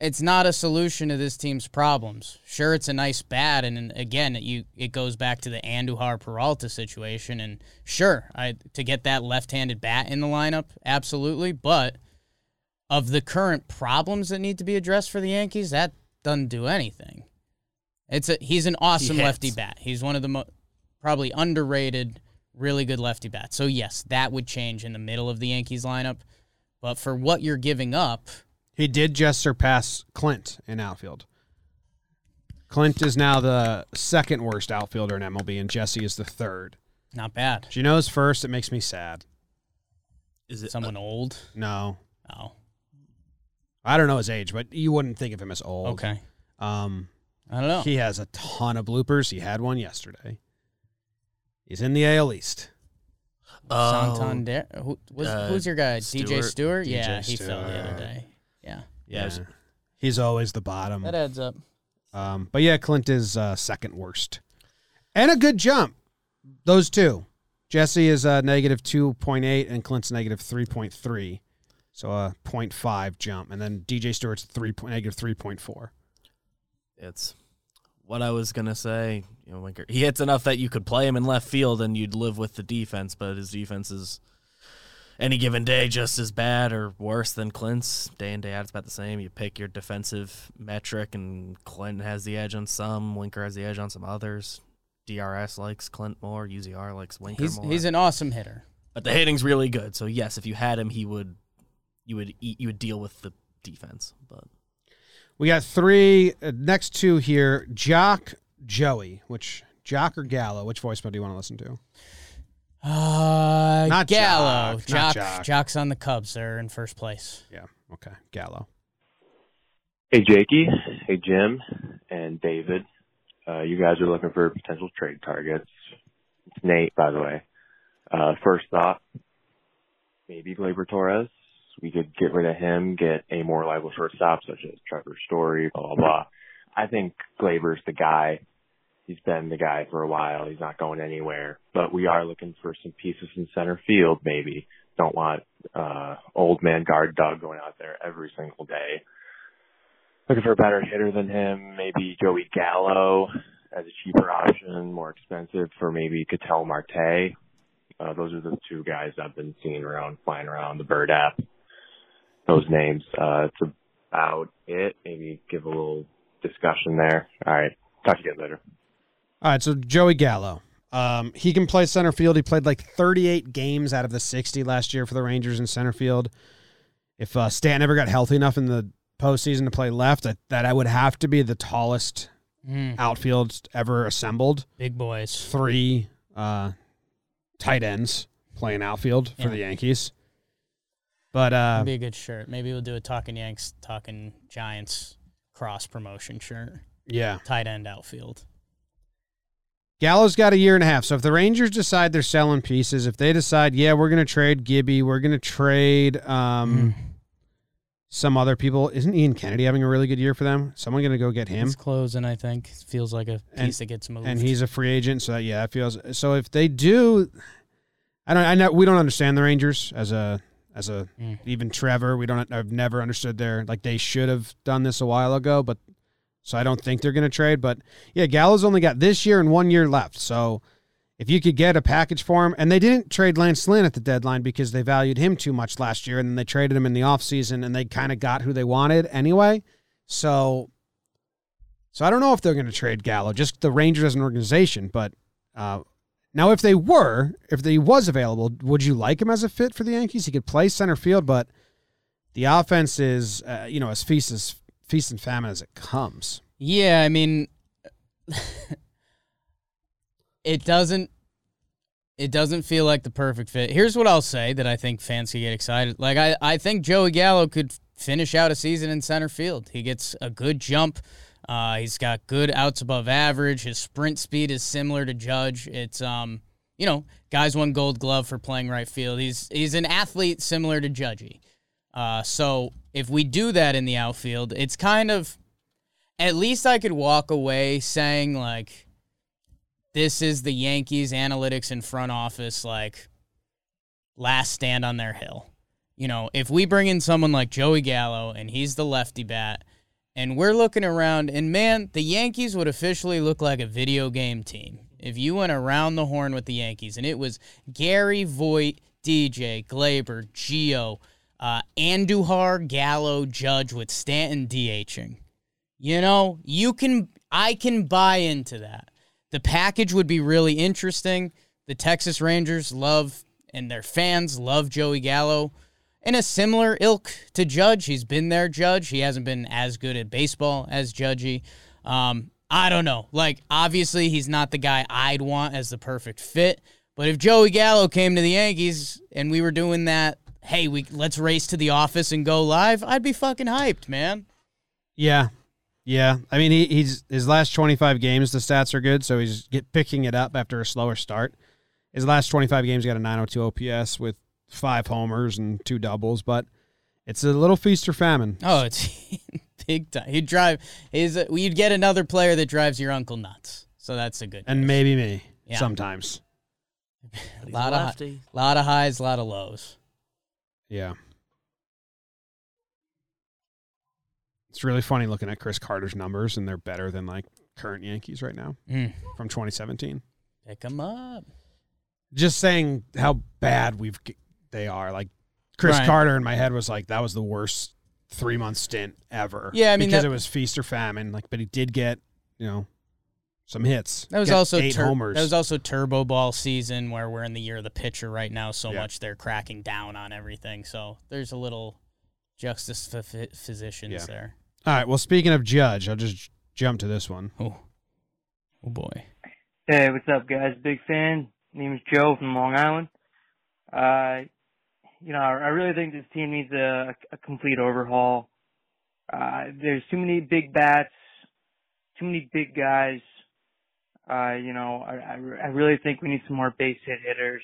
it's not a solution to this team's problems. Sure, it's a nice bat, and, again, you it goes back to the Andujar Peralta situation. And sure, I to get that left-handed bat in the lineup, absolutely. But of the current problems that need to be addressed for the Yankees, that doesn't do anything. It's a he's an awesome hits. lefty bat. He's one of the mo- probably underrated, really good lefty bats. So yes, that would change in the middle of the Yankees lineup. But for what you're giving up, He did just surpass Clint in outfield. Clint is now the second worst outfielder in MLB, and Jesse is the third. not bad. Gino's first. It makes me sad. Is it Someone old? No, Oh, I don't know his age, but you wouldn't think of him as old. okay. Um, I don't know. he has a ton of bloopers. He had one yesterday. He's in the AL East. Oh, Santander. Who, was, uh, who's your guy? DJ Stewart. Stewart? DJ yeah, he fell the other day. Yeah, Yeah, it was- He's always the bottom. that adds up. Um, but yeah, Clint is uh, second worst, and a good jump. Those two, Jesse is uh, negative two point eight, and Clint's negative three point three, so a 0.5 jump, and then DJ Stewart's three point negative three point four. it's what I was gonna say. You know, Winker, he hits enough that you could play him in left field and you'd live with the defense, but his defense is any given day just as bad or worse than Clint's. Day in day out, it's about the same. You pick your defensive metric, and Clint has the edge on some. Winker has the edge on some others. DRS likes Clint more. UZR likes Winker He's more. he's an awesome hitter. but the hitting's really good. So yes, if you had him, he would you would eat, you would deal with the defense. But We got three uh, next two here: Jock, Joey. Which Jock or Gallo? Which voicemail do you want to listen to? Uh, Not Gallo. Jock, not Jock, Jock. Jock's on the Cubs. They're in first place. Yeah, okay, Gallo. Hey, Jakey. Hey, Jim and David. Uh, you guys are looking for potential trade targets. It's Nate, by the way. Uh, first thought, maybe Gleyber Torres we could get rid of him, get a more reliable shortstop such as Trevor Story, blah blah blah. I think Gleyber's the guy. He's been the guy for a while. He's not going anywhere. But we are looking for some pieces in center field. Maybe don't want uh old man guard Doug going out there every single day. Looking for a better hitter than him. Maybe Joey Gallo as a cheaper option, more expensive for maybe Ketel Marte. Uh, those are the two guys I've been seeing around, flying around the Bird app. Those names. Uh, it's about it. Maybe give a little discussion there. All right. Talk to you guys later. All right, so Joey Gallo. Um, he can play center field. He played like 38 games out of the 60 last year for the Rangers in center field. If uh, Stan ever got healthy enough in the postseason to play left, that, that I would have to be the tallest Mm. outfield ever assembled. Big boys. Three uh, tight ends playing outfield for Yeah. the Yankees. But uh, That'd be a good shirt. Maybe we'll do a Talking Yanks, Talking Giants cross promotion shirt. yeah, Tight end outfield. Gallo's got a year and a half. So if the Rangers decide they're selling pieces, if they decide, yeah, we're going to trade Gibby, we're going to trade um, Mm. some other people. Isn't Ian Kennedy having a really good year for them? Someone going to go get him? He's closing, I think. Feels like a piece And- that gets moved. and he's a free agent. So that, yeah, it feels. So if they do, I don't. I know we don't understand the Rangers as a as a Mm. even Trevor. We don't. I've never understood their like they should have done this a while ago, but so I don't think they're going to trade. But yeah, Gallo's only got this year and one year left. So if you could get a package for him, and they didn't trade Lance Lynn at the deadline because they valued him too much last year, and then they traded him in the offseason and they kind of got who they wanted anyway. So so I don't know if they're going to trade Gallo, just the Rangers as an organization. But uh, now, if they were, if he was available, would you like him as a fit for the Yankees? He could play center field, but the offense is, uh, you know, as feast as feast and famine as it comes. Yeah, I mean, it doesn't. It doesn't feel like the perfect fit. Here's what I'll say that I think fans could get excited. Like I, I think Joey Gallo could finish out a season in center field. He gets a good jump. Uh, he's got good outs above average. His sprint speed is similar to Judge. It's um, you know, guys won Gold Glove for playing right field. He's he's an athlete similar to Judgy. Uh, so if we do that in the outfield, it's kind of at least I could walk away saying like this is the Yankees analytics and front office like last stand on their hill. You know, if we bring in someone like Joey Gallo and he's the lefty bat and we're looking around and man, the Yankees would officially look like a video game team. If you went around the horn with the Yankees and it was Gary Voit, DJ, Gleyber, Gio, uh, Andujar, Gallo, Judge with Stanton DHing. You know, you can I can buy into that. The package would be really interesting. The Texas Rangers love and their fans love Joey Gallo. In a similar ilk to Judge, he's been their Judge. He hasn't been as good at baseball as Judgy. Um, I don't know. Like, obviously, he's not the guy I'd want as the perfect fit. But if Joey Gallo came to the Yankees and we were doing that, hey, we let's race to the office and go live, I'd be fucking hyped, man. Yeah, yeah. I mean, he, he's his last twenty five games. The stats are good, so he's get picking it up after a slower start. His last twenty five games got a nine hundred two OPS with five homers and two doubles, but it's a little feast or famine. Oh, it's big time. He'd drive is you'd get another player that drives your uncle nuts. So that's a good. and maybe me Yeah. sometimes. a lot of lefty. lot of highs, a lot of lows. Yeah. It's really funny looking at Chris Carter's numbers, and they're better than like current Yankees right now Mm. from 2017. Pick them up. Just saying how bad we've they are. Like Chris Right. Carter in my head was like that was the worst three month stint ever. Yeah, I mean, because that- it was feast or famine. Like, but he did get you know some hits. That was Got also eight tur- homers. that was also Turbo Ball season where we're in the year of the pitcher right now. So Yeah. much they're cracking down on everything. So there's a little justice juxtapositions Yeah. there. All right. Well, speaking of Judge, I'll just jump to this one. Oh, oh boy. Hey, what's up, guys? Big fan. Name is Joe from Long Island. Uh, you know, I I really think this team needs a, a complete overhaul. Uh, there's too many big bats, too many big guys. Uh, you know, I, I, I really think we need some more base hit hitters.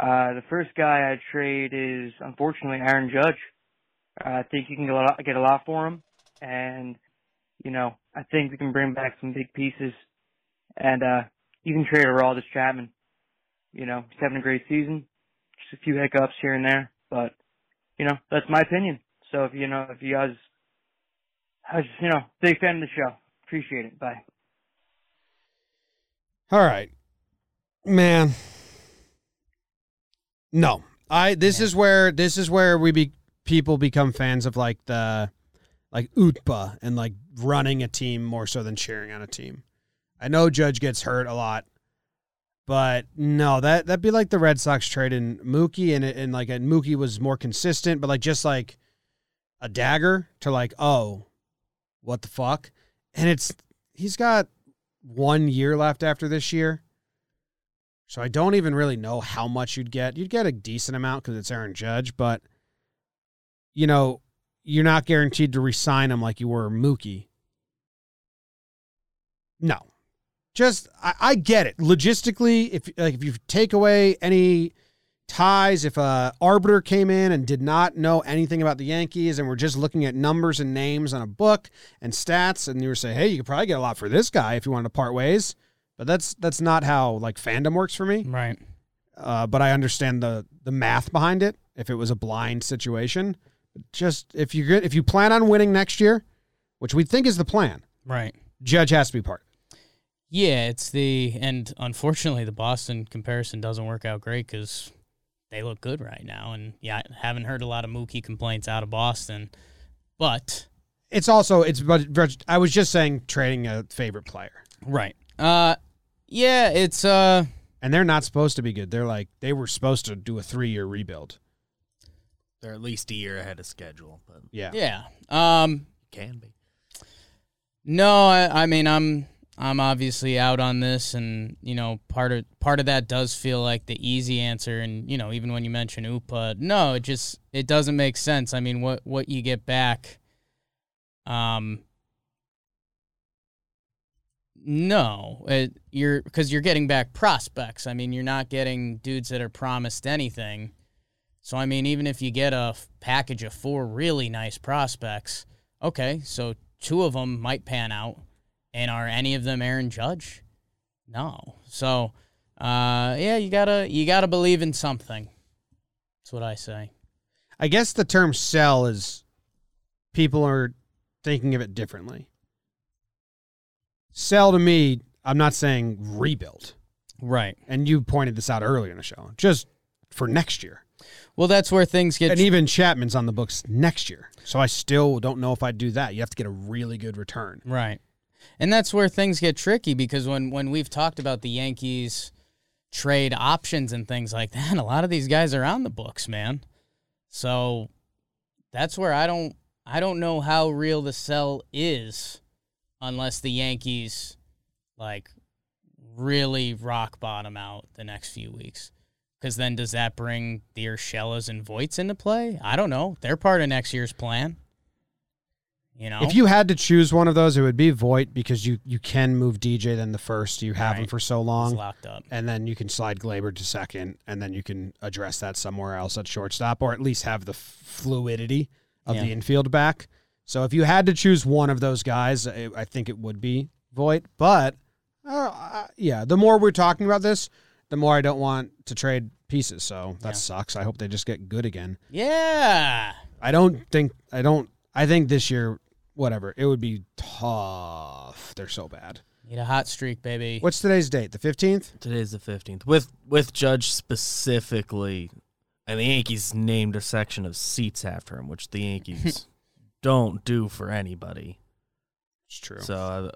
Uh, the first guy I'd trade is unfortunately Aaron Judge. Uh, I think you can get a lot, get a lot for him, and you know I think we can bring back some big pieces, and uh, you can trade Aroldis Chapman. You know he's having a great season, just a few hiccups here and there, but you know that's my opinion. So if you know if you guys, I just you know big fan of the show, appreciate it. Bye. All right. Man. No. I this is where this is where we be people become fans of like the like Utba and like running a team more so than cheering on a team. I know Judge gets hurt a lot, but no, that that'd be like the Red Sox trade trading Mookie and and like and Mookie was more consistent, but like just like a dagger to like oh, what the fuck, and it's he's got one year left after this year. So I don't even really know how much you'd get. You'd get a decent amount because it's Aaron Judge, but you know, you're not guaranteed to resign him like you were Mookie. No. Just I, I get it. Logistically, if like if you take away any ties, if a arbiter came in and did not know anything about the Yankees and we're just looking at numbers and names on a book and stats, and you were saying, hey, you could probably get a lot for this guy if you wanted to part ways. But that's that's not how like fandom works for me. Right. Uh, but I understand the the math behind it. If it was a blind situation, just if you if you plan on winning next year, which we think is the plan, Right. Judge has to be part. Yeah, it's the and unfortunately the Boston comparison doesn't work out great because they look good right now, and yeah, I haven't heard a lot of Mookie complaints out of Boston, but It's also it's but but I was just saying trading a favorite player. right, uh, yeah, it's uh, And they're not supposed to be good. They're like they were supposed to do a three year rebuild. They're at least a year ahead of schedule, but Yeah. yeah, um, can be. No, I, I mean I'm I'm obviously out on this, and you know part of part of that does feel like the easy answer, and you know even when you mention Upa, no, it just it doesn't make sense. I mean, what what you get back, um, no, it, you're because you're getting back prospects. I mean, you're not getting dudes that are promised anything. So I mean, even if you get a package of four really nice prospects, okay, so two of them might pan out, and are any of them Aaron Judge? No. So, uh, yeah, you gotta you gotta believe in something. That's what I say. I guess the term sell is people are thinking of it differently. Sell to me, I'm not saying rebuild. Right. And you pointed this out earlier in the show. Just for next year. Well, that's where things get. And even Chapman's on the books next year. So I still don't know if I'd do that. You have to get a really good return. Right. And that's where things get tricky because when when we've talked about the Yankees trade options and things like that, a lot of these guys are on the books, man. So that's where I don't I don't know how real the sell is unless the Yankees like really rock bottom out the next few weeks. Because then does that bring the Urshela's and Voits into play? I don't know. They're part of next year's plan. You know, If you had to choose one of those, it would be Voit because you you can move DJ then the first. You have him for so long. He's locked up. And then you can slide Gleyber to second, and then you can address that somewhere else at shortstop, or at least have the fluidity of the infield back. So if you had to choose one of those guys, I, I think it would be Voit. But uh, uh, yeah, the more we're talking about this, the more I don't want to trade pieces. So that Yeah. sucks. I hope they just get good again. yeah. I don't think I don't. I think this year, whatever, it would be tough. They're so bad. Need a hot streak, baby. What's today's date? The fifteenth. Today's the fifteenth. With with Judge specifically, and the Yankees named a section of seats after him, which the Yankees don't do for anybody. It's true. So uh,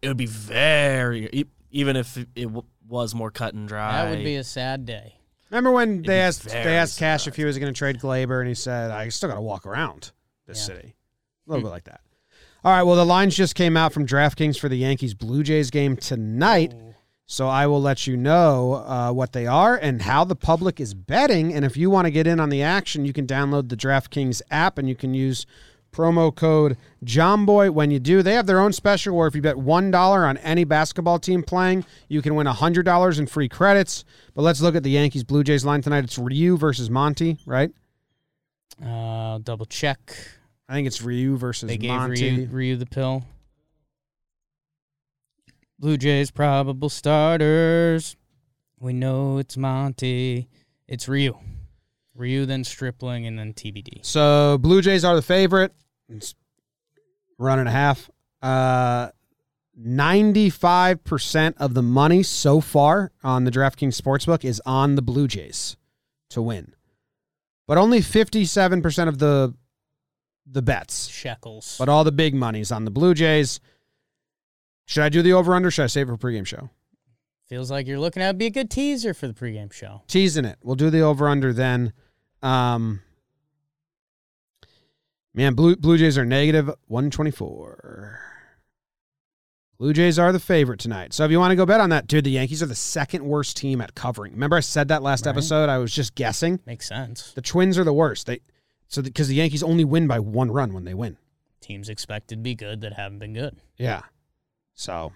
it would be very, e- even if it w- was more cut and dry. That would be a sad day. Remember when It'd they asked they asked Cash if he was going to trade Gleyber, and he said, "I still got to walk around this Yeah. city." A little bit like that. All right. Well, the lines just came out from DraftKings for the Yankees Blue Jays game tonight. So I will let you know uh, what they are and how the public is betting. And if you want to get in on the action, you can download the DraftKings app and you can use promo code JOHNBOY when you do. They have their own special where if you bet $1 on any basketball team playing, you can win $100 in free credits. But let's look at the Yankees Blue Jays line tonight. It's Ryu versus Monty, right? Uh, double check. I think it's Ryu versus They gave Monty. Ryu, Ryu the pill. Blue Jays probable starters. We know it's Monty. It's Ryu. Ryu, then Stripling, and then TBD. So Blue Jays are the favorite. It's run and a half. Uh, 95% of the money so far on the DraftKings Sportsbook is on the Blue Jays to win. But only 57% of the the bets. Shekels. But all the big money's on the Blue Jays. Should I do the over under? Should I save it for pregame show? Feels like you're looking at be a good teaser for the pregame show. teasing it. We'll do the over under then. Um, man, Blue Blue Jays are negative one twenty four. Blue Jays are the favorite tonight. So if you want to go bet on that, dude, the Yankees are the second worst team at covering. Remember I said that last Right. episode? I was just guessing. Makes sense. The Twins are the worst. They so because the Yankees only win by one run when they win. Teams expected to be good that haven't been good. Yeah. So,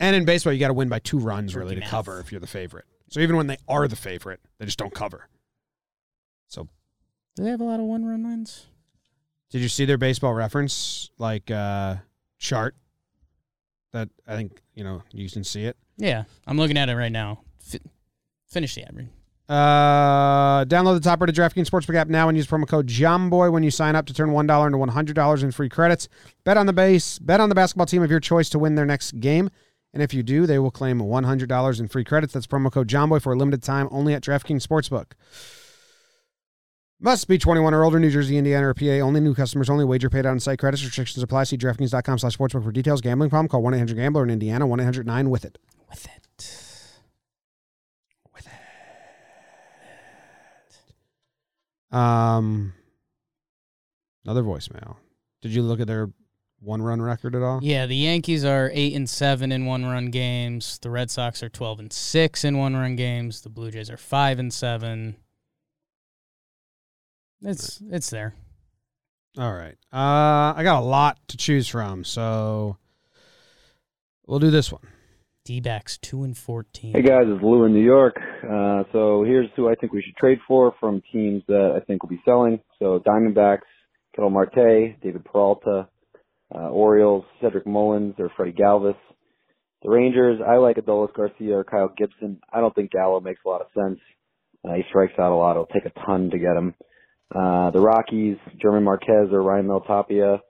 and in baseball, you got to win by two runs really to math. cover if you're the favorite. So even when they are the favorite, they just don't cover. So Do they have a lot of one run wins? Did you see their baseball reference like uh chart? That I think you know you can see it. Yeah, I'm looking at it right now. Fi- finish the ad read. Uh, download the top rated DraftKings Sportsbook app now and use promo code JOHNBOY when you sign up to turn one dollar into one hundred dollars in free credits. Bet on the base, bet on the basketball team of your choice to win their next game, and if you do, they will claim one hundred dollars in free credits. That's promo code JOHNBOY for a limited time only at DraftKings Sportsbook. Must be 21 or older, New Jersey, Indiana, or PA. Only new customers, only wager paid on site. Credits restrictions apply. See DraftKings.com slash sportsbook for details. Gambling problem? Call 1-800-GAMBLER in Indiana, 1-800-9 with it. With it. Um, another voicemail. Did you look at their one run record at all? Yeah, the Yankees are eight and seven in one run games. The Red Sox are twelve and six in one run games. The Blue Jays are five and seven. It's it's there. All right. Uh, I got a lot to choose from, so we'll do this one. D backs two and fourteen. Hey guys, it's Lou in New York. Uh, so here's who I think we should trade for from teams that I think will be selling. So Diamondbacks, Ketel Marte, David Peralta, uh, Orioles, Cedric Mullins or Freddie Galvis. The Rangers, I like Adolis Garcia or Kyle Gibson. I don't think Gallo makes a lot of sense. Uh, he strikes out a lot. It'll take a ton to get him. Uh, the Rockies, German Marquez or Raimel Tapia.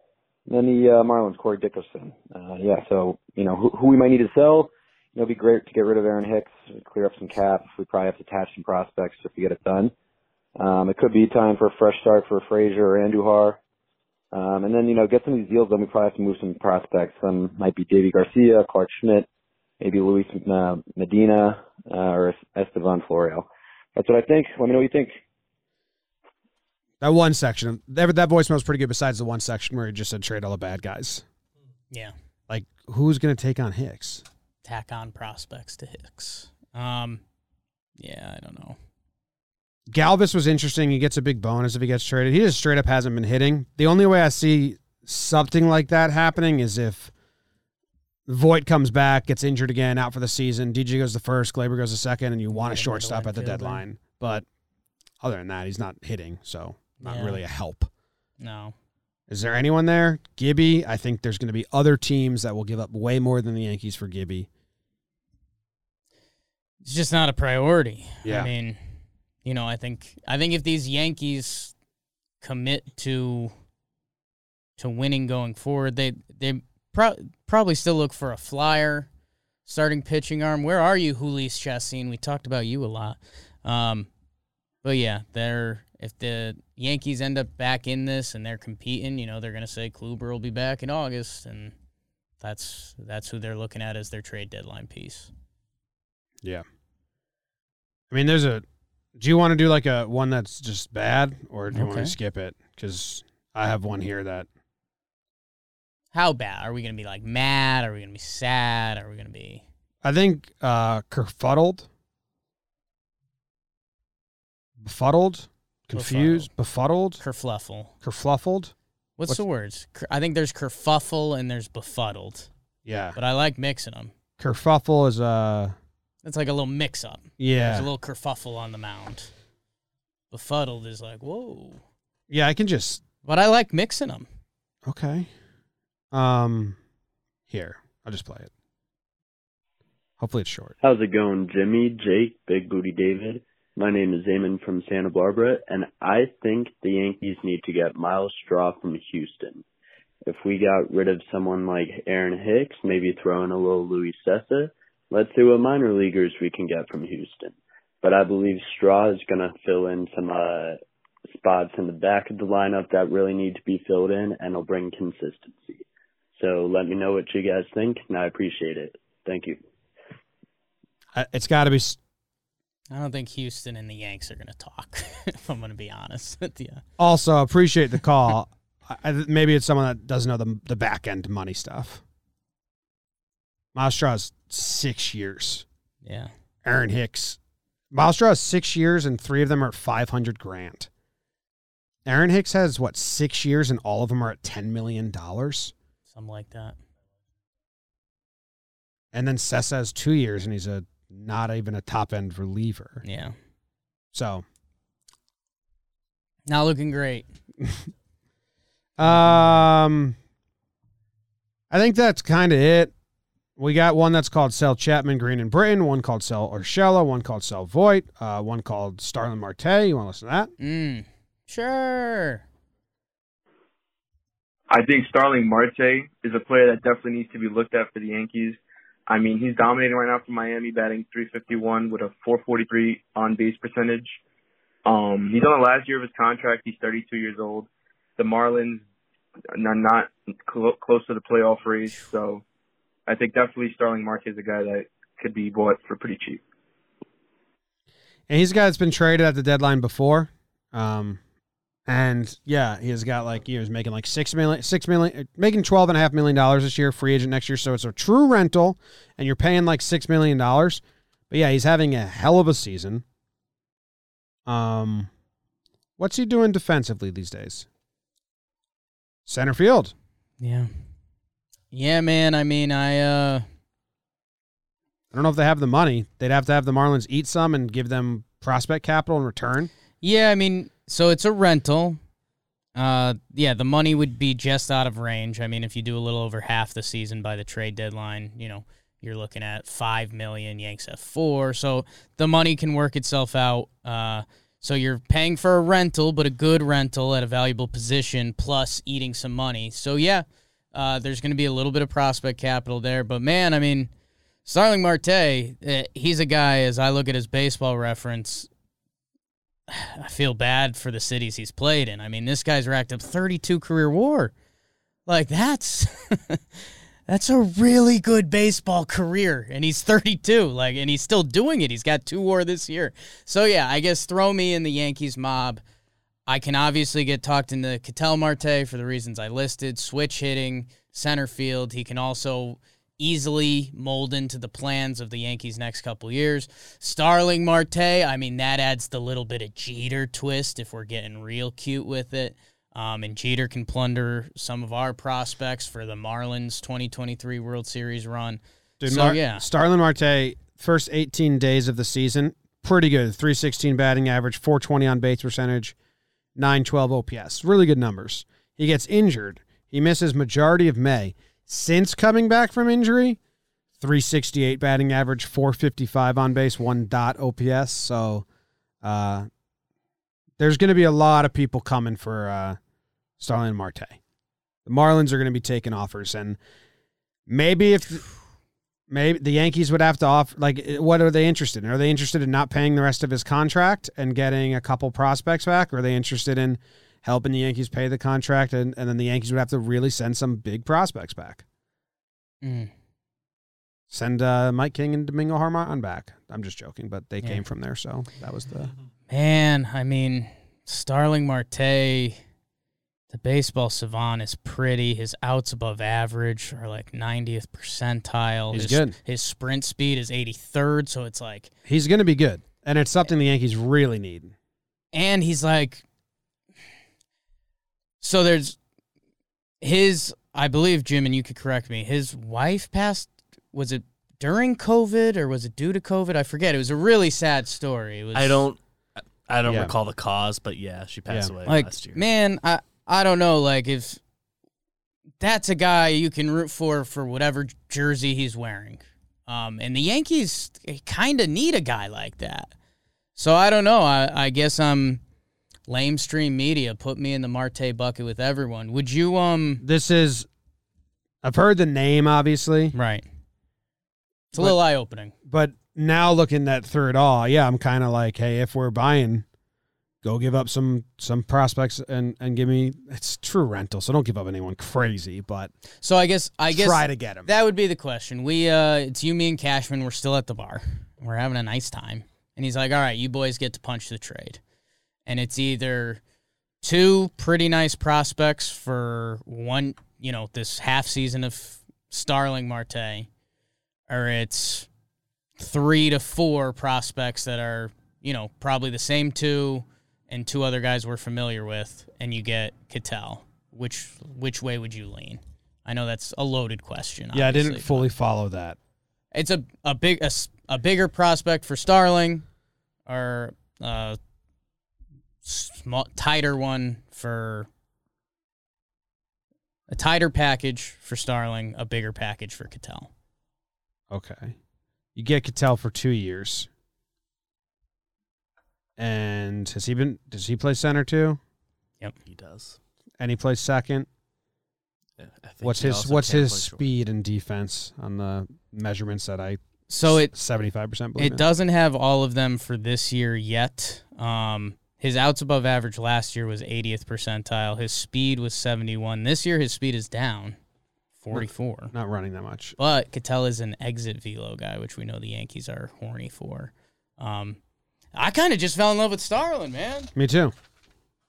And then the uh, Marlins, Corey Dickerson. Uh, yeah, so, you know, who, who we might need to sell. You know, it'd be great to get rid of Aaron Hicks, clear up some cap. We probably have to attach some prospects if we get it done. Um, it could be time for a fresh start for Frazier or Andujar. Um, and then, you know, get some of these deals done. We probably have to move some prospects. Some might be Deivi Garcia, Clarke Schmidt, maybe Luis uh, Medina, uh, or Estevan Florial. That's what I think. Let me know what you think. That one section, that, that voicemail was pretty good. Besides the one section where he just said trade all the bad guys. Yeah. Like, who's going to take on Hicks? Tack on prospects to Hicks. Um, yeah, I don't know. Galvis was interesting. He gets a big bonus if he gets traded. He just straight up hasn't been hitting. The only way I see something like that happening is if Voit comes back, gets injured again, out for the season. DJ goes the first, Gleyber goes the second, and you want a shortstop at the deadline. But other than that, he's not hitting, so not Yeah. really a help. No. Is there anyone there? Gibby. I think there's going to be other teams that will give up way more than the Yankees for Gibby. It's just not a priority. Yeah. I mean, you know, I think I think if these Yankees commit to to winning going forward, they they pro- probably still look for a flyer, starting pitching arm. Where are you, Jhoulys Chacin? We talked about you a lot. Um, but yeah, they're if the Yankees end up back in this and they're competing, you know, they're gonna say Kluber will be back in August, and that's that's who they're looking at as their trade deadline piece. Yeah. I mean, there's a. Do you want to do like a one that's just bad, or do you want Okay. to skip it? Because I have one here that How bad are we gonna be? Like mad? Are we gonna be sad? Are we gonna be? I think uh kerfuddled, befuddled, confused, befuddled, Kerfluffle. kerfluffled. What's, What's- the words? Ker- I think there's kerfuffle and there's befuddled. Yeah. But I like mixing them. Kerfuffle is uh It's like a little mix up. Yeah. There's a little kerfuffle on the mound. Befuddled is like, whoa. yeah, I can just But I like mixing them. okay. Um here, I'll just play it. Hopefully it's short. How's it going, Jimmy, Jake, Big Booty David? My name is Eamon from Santa Barbara, and I think the Yankees need to get Myles Straw from Houston. If we got rid of someone like Aaron Hicks, maybe throw in a little Luis Cessa, let's see what minor leaguers we can get from Houston. But I believe Straw is going to fill in some uh, spots in the back of the lineup that really need to be filled in, and it'll bring consistency. So let me know what you guys think, and I appreciate it. Thank you. I- It's got to be I don't think Houston and the Yanks are going to talk, if I'm going to be honest with you. Also, appreciate the call. I, I- maybe it's someone that doesn't know the the back end money stuff. Myles Straw's six years. Yeah. Aaron Hicks. Myles Straw has six years, and three of them are at five hundred grand. Aaron Hicks has what six years, and all of them are at ten million dollars. Something like that. And then Cessa has two years, and he's a not even a top end reliever. Yeah. So, Not looking great. um, I think that's kind of it. We got one that's called Sell Chapman, Green in Britton, one called Sell Urshela, one called Sell Voit, uh, one called Starlin Marte. You want to listen to that? Mm. Sure. I think Starling Marte is a player that definitely needs to be looked at for the Yankees. I mean, he's dominating right now for Miami, batting 351 with a 443 on base percentage. Um, he's on the last year of his contract. He's 32 years old. The Marlins are not clo- close to the playoff race, so I think definitely Starling Marte is a guy that could be bought for pretty cheap. And he's a guy that's been traded at the deadline before. Um, and yeah, he's got like he was making like six million, six million, making twelve and a half million dollars this year, free agent next year. So it's a true rental, and you're paying like six million dollars. But yeah, he's having a hell of a season. Um, what's he doing defensively these days? Center field. Yeah. Yeah, man. I mean, I uh I don't know if they have the money. They'd have to have the Marlins eat some and give them prospect capital in return. Yeah, I mean, so it's a rental. Uh, yeah, the money would be just out of range. I mean, if you do a little over half the season by the trade deadline, you know, you're looking at five million. Yanks have four, so the money can work itself out. Uh, so you're paying for a rental, but a good rental at a valuable position, plus eating some money. So yeah, uh, there's going to be a little bit of prospect capital there. But man, I mean, Starling Marte, uh, he's a guy. As I look at his baseball reference, I feel bad for the cities he's played in. I mean, this guy's racked up 32 career WAR. Like that's that's a really good baseball career, and he's 32. Like, and he's still doing it. He's got two WAR this year. So yeah, I guess throw me in the Yankees mob. I can obviously get talked into Ketel Marte for the reasons I listed. Switch hitting, center field. He can also easily mold into the plans of the Yankees next couple years. Starling Marte, I mean, that adds the little bit of Jeter twist if we're getting real cute with it. Um, and Jeter can plunder some of our prospects for the Marlins 2023 World Series run. Dude, so, Mar- yeah. Starlin Marte, first 18 days of the season, pretty good. 316 batting average, 420 on base percentage, 912 OPS. Really good numbers. He gets injured. He misses majority of May. Since coming back from injury, 368 batting average, 455 on base, one dot OPS. So uh, there's going to be a lot of people coming for uh, Starlin Marte. The Marlins are going to be taking offers, and maybe if maybe the Yankees would have to offer, like, what are they interested in? Are they interested in not paying the rest of his contract and getting a couple prospects back? Or are they interested in helping the Yankees pay the contract, and, and then the Yankees would have to really send some big prospects back? Mm. Send uh, Mike King and Domingo German back. I'm just joking, but they Yeah. came from there, so that was the. Man, I mean, Starling Marte, the baseball savant is pretty. His outs above average are like 90th percentile. He's his, good. His sprint speed is 83rd, so it's like, He's going to be good, and it's something the Yankees really need. and he's like, so there's his I believe Jim and you could correct me. His wife passed was it during COVID or was it due to COVID? I forget. It was a really sad story. It was I don't I don't Yeah. recall the cause, but yeah, she passed away like last year. man, I I don't know like if that's a guy you can root for for whatever jersey he's wearing. Um and the Yankees kind of need a guy like that. So I don't know. I I guess I'm lame stream media put me in the Marte bucket with everyone. Would you um This is. I've heard the name, obviously. Right. It's a little eye opening. But now looking at through it all, yeah, I'm kind of like, hey, if we're buying, go give up some some prospects and and give me. It's true rental, so don't give up anyone crazy, but So I guess I guess Try to get him. That would be the question. We uh it's you, me, and Cashman. We're still at the bar. We're having a nice time. And he's like, All right, you boys get to punch the trade. And it's either two pretty nice prospects for one, you know, this half season of Starling Marte, or it's three to four prospects that are, you know, probably the same two and two other guys we're familiar with, and you get Ketel. Which which way would you lean? I know that's a loaded question. yeah, I didn't fully follow that. it's a a big a, a bigger prospect for Starling, or a small tighter one for a tighter package for Starling, a bigger package for Ketel. Okay, you get Ketel for two years, and has he been? Does he play center too? Yep, he does. And he plays second. I think What's his What's his play short. speed and defense on the measurements that I? So it seventy five percent. It doesn't have all of them for this year yet. Um, his outs above average last year was 80th percentile. His speed was 71. This year, his speed is down, 44. Not running that much. But Ketel is an exit velo guy, which we know the Yankees are horny for. Um, I kind of just fell in love with Starlin, man. Me too.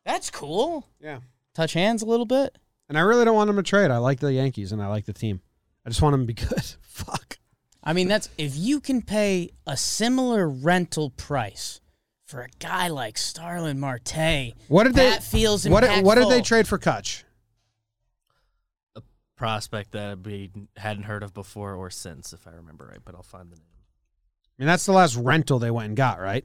That's cool. Yeah. Touch hands a little bit. And I really don't want him to trade. I like the Yankees and I like the team. I just want him to be good. Fuck. I mean, that's if you can pay a similar rental price for a guy like Starlin Marte. What did that they? feels what? What did they trade for Kutch? A prospect that we hadn't heard of before or since, if I remember right, but I'll find the name. I mean, that's the last rental they went and got, right?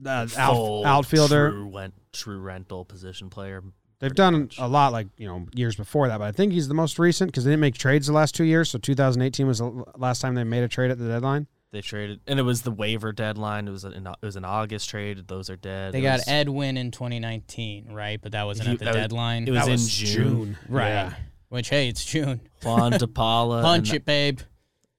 The Full out, outfielder. true, went, true rental position player. They've done a lot, like you know, years before that. But I think he's the most recent because they didn't make trades the last two years. So 2018 was the last time they made a trade at the deadline. They traded, and it was the waiver deadline. It was an it was an August trade. Those are dead. They It got was- Edwin in 2019, right? But that wasn't You- at the that was- deadline. it was That in was June. June. right? Yeah. Which hey, it's June. Juan DePaula, punch and- it, babe.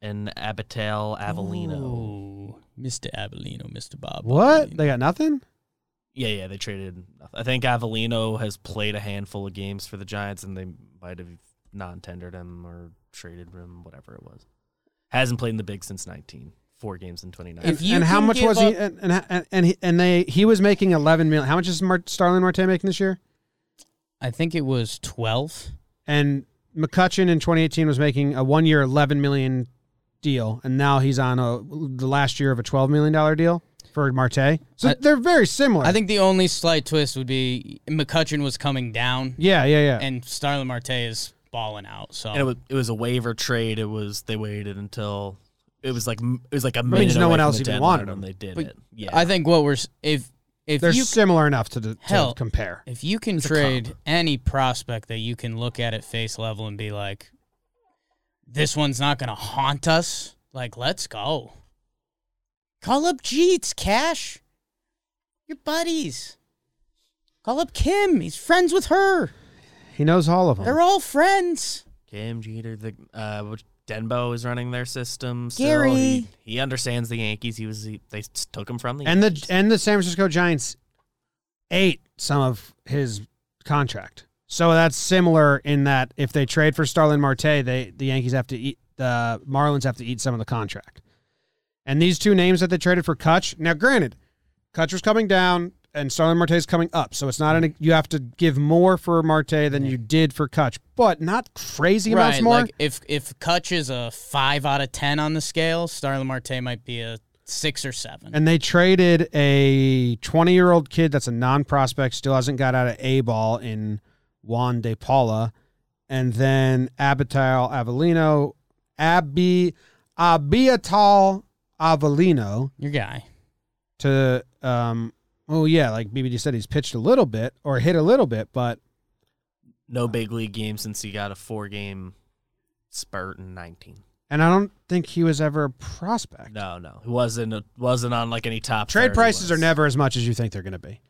and Abiatal Avelino. Ooh, Mr. Avelino, Mr. Bob. What? They got nothing. Yeah, yeah, they traded. I think Avelino has played a handful of games for the Giants, and they might have non-tendered him or traded him, whatever it was. Hasn't played in the big since 19. Four games in 2019. And, and how much was he? And and and, and, he, and they he was making 11 million. How much is Mar- Starlin Marte making this year? I think it was 12. And McCutcheon in 2018 was making a one year 11 million deal, and now he's on a the last year of a 12 million dollar deal for Marte. So I- they're very similar. I think the only slight twist would be McCutcheon was coming down. Yeah, yeah, yeah. And Starlin Marte is balling out. So And it was it was a waiver trade. It was they waited until it was like it was like a means minute. no one from else the even wanted when him. They did But it. Yeah, I think what we're if if they're you similar enough to, to hell compare. If you can It's trade any prospect that you can look at at face level and be like, this one's not going to haunt us, like let's go. Call up Jeets, Cash. Your buddies. Call up Kim. He's friends with her. He knows all of them. They're all friends. Kim Jeter, the uh, which Denbo is running their system. Still. Gary. he, he understands the Yankees. He was he, they took him from the and Yankees. the and the San Francisco Giants ate some of his contract. So that's similar in that if they trade for Starlin Marte, they the Yankees have to eat the Marlins have to eat some of the contract. And these two names that they traded for Kutch. Now, granted, Kutch was coming down and Starlin Marte is coming up, so it's not an you have to give more for Marte than you did for Kutch, but not crazy amounts right. more. Like if if Kutch is a five out of ten on the scale, Starlin Marte might be a six or seven. And they traded a 20 year old kid that's a non prospect, still hasn't got out of A ball in Juan De Paula, and then Abiatal Avelino, Abi Abiatal Avelino. Your guy. To um oh yeah, like BBD said, he's pitched a little bit or hit a little bit, but No big league game since he got a four game spurt in 19. and I don't think he was ever a prospect. No, no, he wasn't a, wasn't on like any top Trade 30 prices are never as much as you think they're going to be.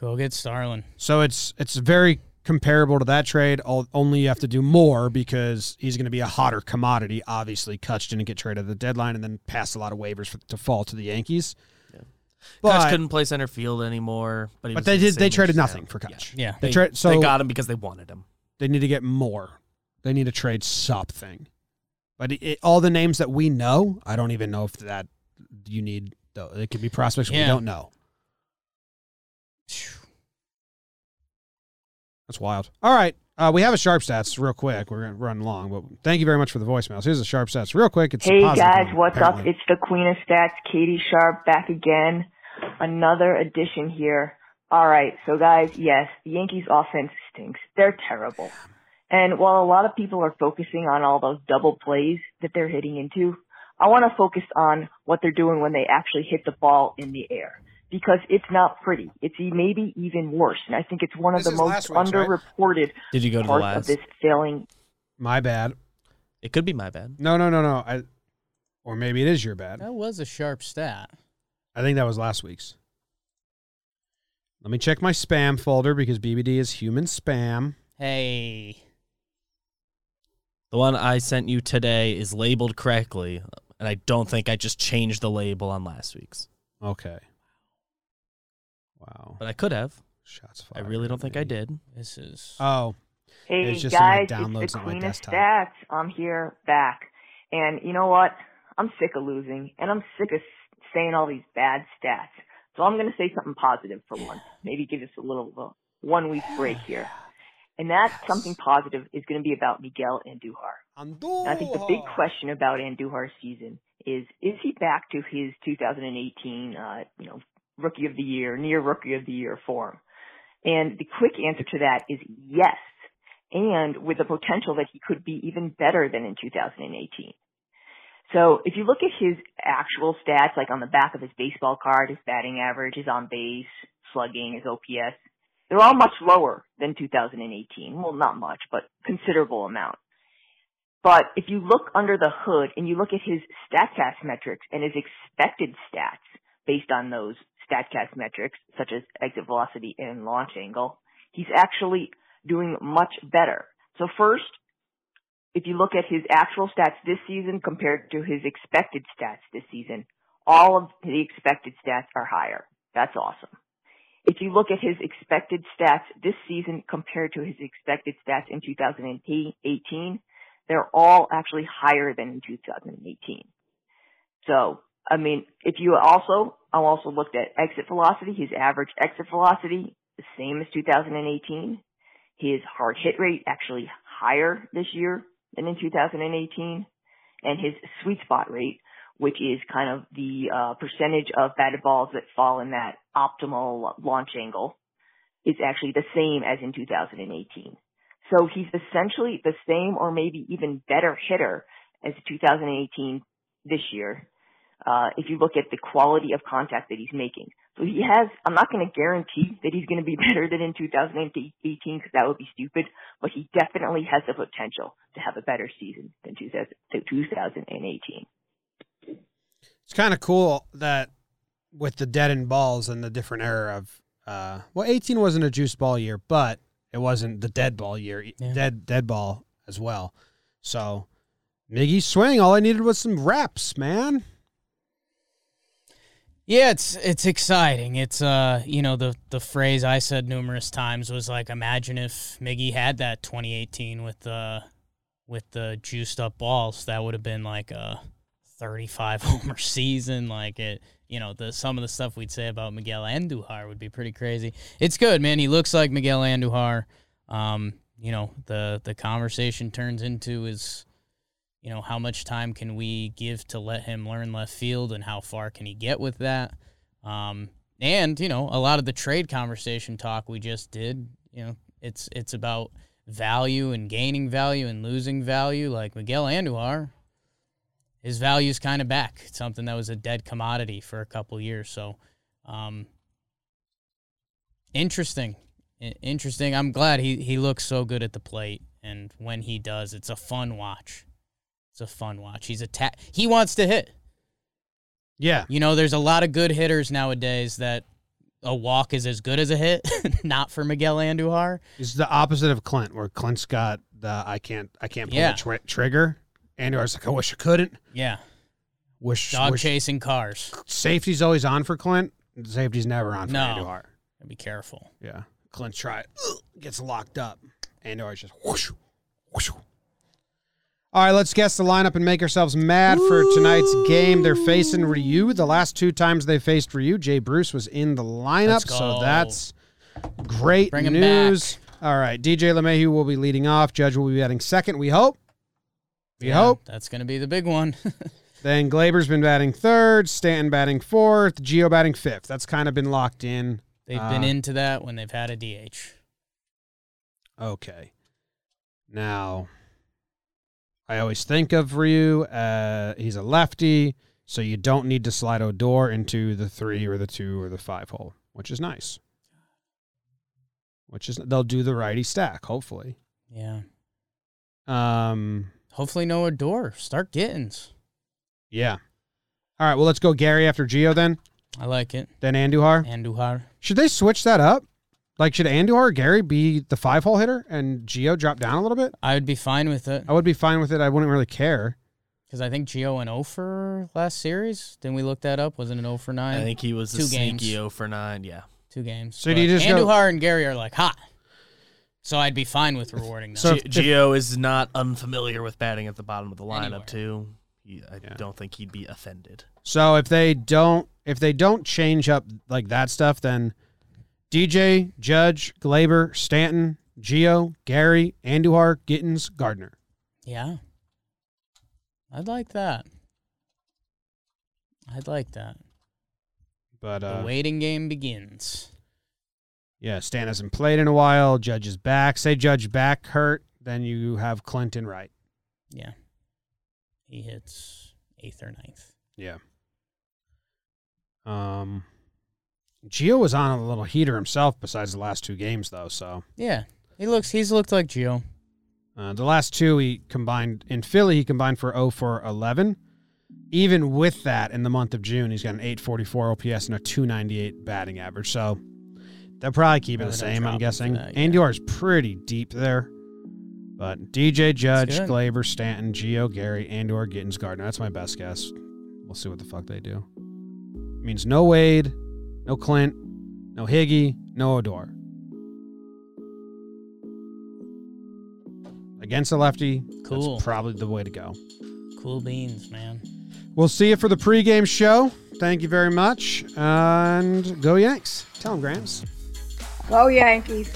Go get Starlin. So it's it's very comparable to that trade. Only you have to do more because he's going to be a hotter commodity. Obviously, Kutch didn't get traded at the deadline and then passed a lot of waivers for, to fall to the Yankees. Kutch But couldn't play center field anymore, but he but was they in the did. They traded age nothing for Kutch. Yeah. they, They, tra- so they got him because they wanted him. They need to get more. They need to trade something. But it, it- all the names that we know, I don't even know if that you need. Though it could be prospects we don't know. That's wild. All right. Uh, we have a sharp stats real quick. We're going to run long, but thank you very much for the voicemails. Here's the sharp stats real quick. It's Hey guys, one, what's apparently. up? It's the Queen of Stats, Katie Sharp, back again. Another edition here. Alright, so guys, yes, the Yankees offense stinks. They're terrible. And while a lot of people are focusing on all those double plays that they're hitting into, I want to focus on what they're doing when they actually hit the ball in the air. Because it's not pretty. It's e- maybe even worse. And I think it's one of This the most last week's, right? underreported Did you go to the parts last? of this failing My bad. It could be my bad. No, no, no, no. I, or maybe it is your bad. That was a sharp stat. I think that was last week's. Let me check my spam folder because BBD is human spam. Hey. The one I sent you today is labeled correctly, and I don't think I just changed the label on last week's. Okay. Wow. But I could have. Shots I really don't think I did. This is Oh. Hey It's just in my guys, downloads, it's the not my Queen of desktop. Stats. I'm here back, and you know what? I'm sick of losing, and I'm sick of saying all these bad stats. So I'm going to say something positive for once. Maybe give us a little uh, one week break here. And that something positive is going to be about Miguel Andujar. And I think the big question about Andujar's season is: is he back to his 2018, uh, you know, Rookie of the Year, near Rookie of the Year form? And the quick answer to that is yes, and with the potential that he could be even better than in 2018. So if you look at his actual stats, like on the back of his baseball card, his batting average, his on base, slugging, his OPS, they're all much lower than 2018. Well, not much, but considerable amount. But if you look under the hood and you look at his StatCast metrics and his expected stats based on those StatCast metrics, such as exit velocity and launch angle, he's actually doing much better. So first, if you look at his actual stats this season compared to his expected stats this season, all of the expected stats are higher. That's awesome. If you look at his expected stats this season compared to his expected stats in 2018, they're all actually higher than in 2018. So, I mean, if you also, I also looked at exit velocity, his average exit velocity, the same as 2018. His hard hit rate actually higher this year than in 2018. And his sweet spot rate, which is kind of the uh, percentage of batted balls that fall in that optimal launch angle, is actually the same as in 2018. So he's essentially the same or maybe even better hitter as 2018 this year. Uh, if you look at the quality of contact that he's making. So he has, I'm not going to guarantee that he's going to be better than in 2018 because that would be stupid, but he definitely has the potential to have a better season than 2000 2018. It's kind of cool that with the dead end balls and the different era of uh well 18 wasn't a juice ball year, but it wasn't the dead ball year, dead dead ball as well. So Miggy swing, all I needed was some reps, man. Yeah, it's it's exciting. It's uh, you know, the the phrase I said numerous times was like, imagine if Miggy had that 2018 with the with the juiced up balls, that would have been like a 35 homer season. Like it, you know, the some of the stuff we'd say about Miguel Andujar would be pretty crazy. It's good, man. He looks like Miguel Andujar. Um, you know, the the conversation turns into is you know, how much time can we give to let him learn left field and how far can he get with that? Um, and, you know, a lot of the trade conversation talk we just did, you know, It's it's about value and gaining value and losing value. Like Miguel Andujar, his value's kind of back. It's something that was a dead commodity for a couple years. So, um, interesting, interesting. I'm glad he he looks so good at the plate, and when he does, it's a fun watch. It's a fun watch. He's a ta- he wants to hit. Yeah. You know, there's a lot of good hitters nowadays that a walk is as good as a hit. Not for Miguel Andujar. It's the opposite of Clint, where Clint's got the I can't I can't pull Yeah. the tri- trigger. Andujar's like I wish I couldn't. Yeah. Wish Dog wish chasing cars. safety's always on for Clint. Safety's never on for No. Andujar. Be careful. Yeah. Clint try gets locked up. Andujar's just whoosh, whoosh. All right, let's guess the lineup and make ourselves mad for tonight's game. They're facing Ryu. The last two times they faced Ryu, Jay Bruce was in the lineup, Let's so go. that's great Bring him news. All right, DJ LeMahieu will be leading off. Judge will be batting second. We hope. We Yeah, hope. That's going to be the big one. Then Gleyber's been batting third, Stanton batting fourth, Gio batting fifth. That's kind of been locked in. They've Uh, been into that when they've had a DH. Okay. Now, I always think of Ryu. Uh, he's a lefty, so you don't need to slide Odor into the three or the two or the five hole, which is nice. Which is they'll do the righty stack, hopefully. Yeah. Um. Hopefully, no Odor. Start Gittens. Yeah. All right. Well, let's go Gary after Gio then. I like it. Then Andujar. Andujar. Should they switch that up? Like, should Andujar or Gary be the five hole hitter and Gio drop down a little bit? I would be fine with it I would be fine with it. I wouldn't really care. because I think Gio went 0 for last series. Didn't we look that up? Wasn't it 0 for 9? I think he was two a games. sneaky 0 for 9, yeah. Two games. So do you But just go- Andujar and Gary are like hot. So I'd be fine with rewarding them. So G- Gio is not unfamiliar with batting at the bottom of the lineup Anywhere. too. He, I don't think he'd be offended. So if they don't if they don't change up like that stuff, then DJ, Judge, Gleyber, Stanton, Gio, Gary, Andujar, Gittens, Gardner. yeah. I'd like that. I'd like that. But the uh, waiting game begins. yeah, Stan hasn't played in a while. Judge is back. Say Judge back hurt, then you have Clinton right. Yeah. He hits eighth or ninth. Yeah. Um, Gio was on a little heater himself. Besides the last two games, though, so Yeah. He looks he's looked like Gio. Uh, the last two he combined in Philly, he combined for 0 for 11. Even with that, in the month of June, he's got an 844 OPS and a 298 batting average. So they'll probably keep it the same, I'm guessing. that, Andy is pretty deep there. But DJ Judge. Gleyber, Stanton, Gio, Gary, Andor, Gittens, Gardner. That's my best guess. We'll see what the fuck they do. means no Wade, no Clint, no Higgy, no Odor. Against a lefty, Cool. that's probably the way to go. Cool beans, man. We'll see you for the pregame show. Thank you very much. And go Yanks. Tell them, Grams. Go Yankees.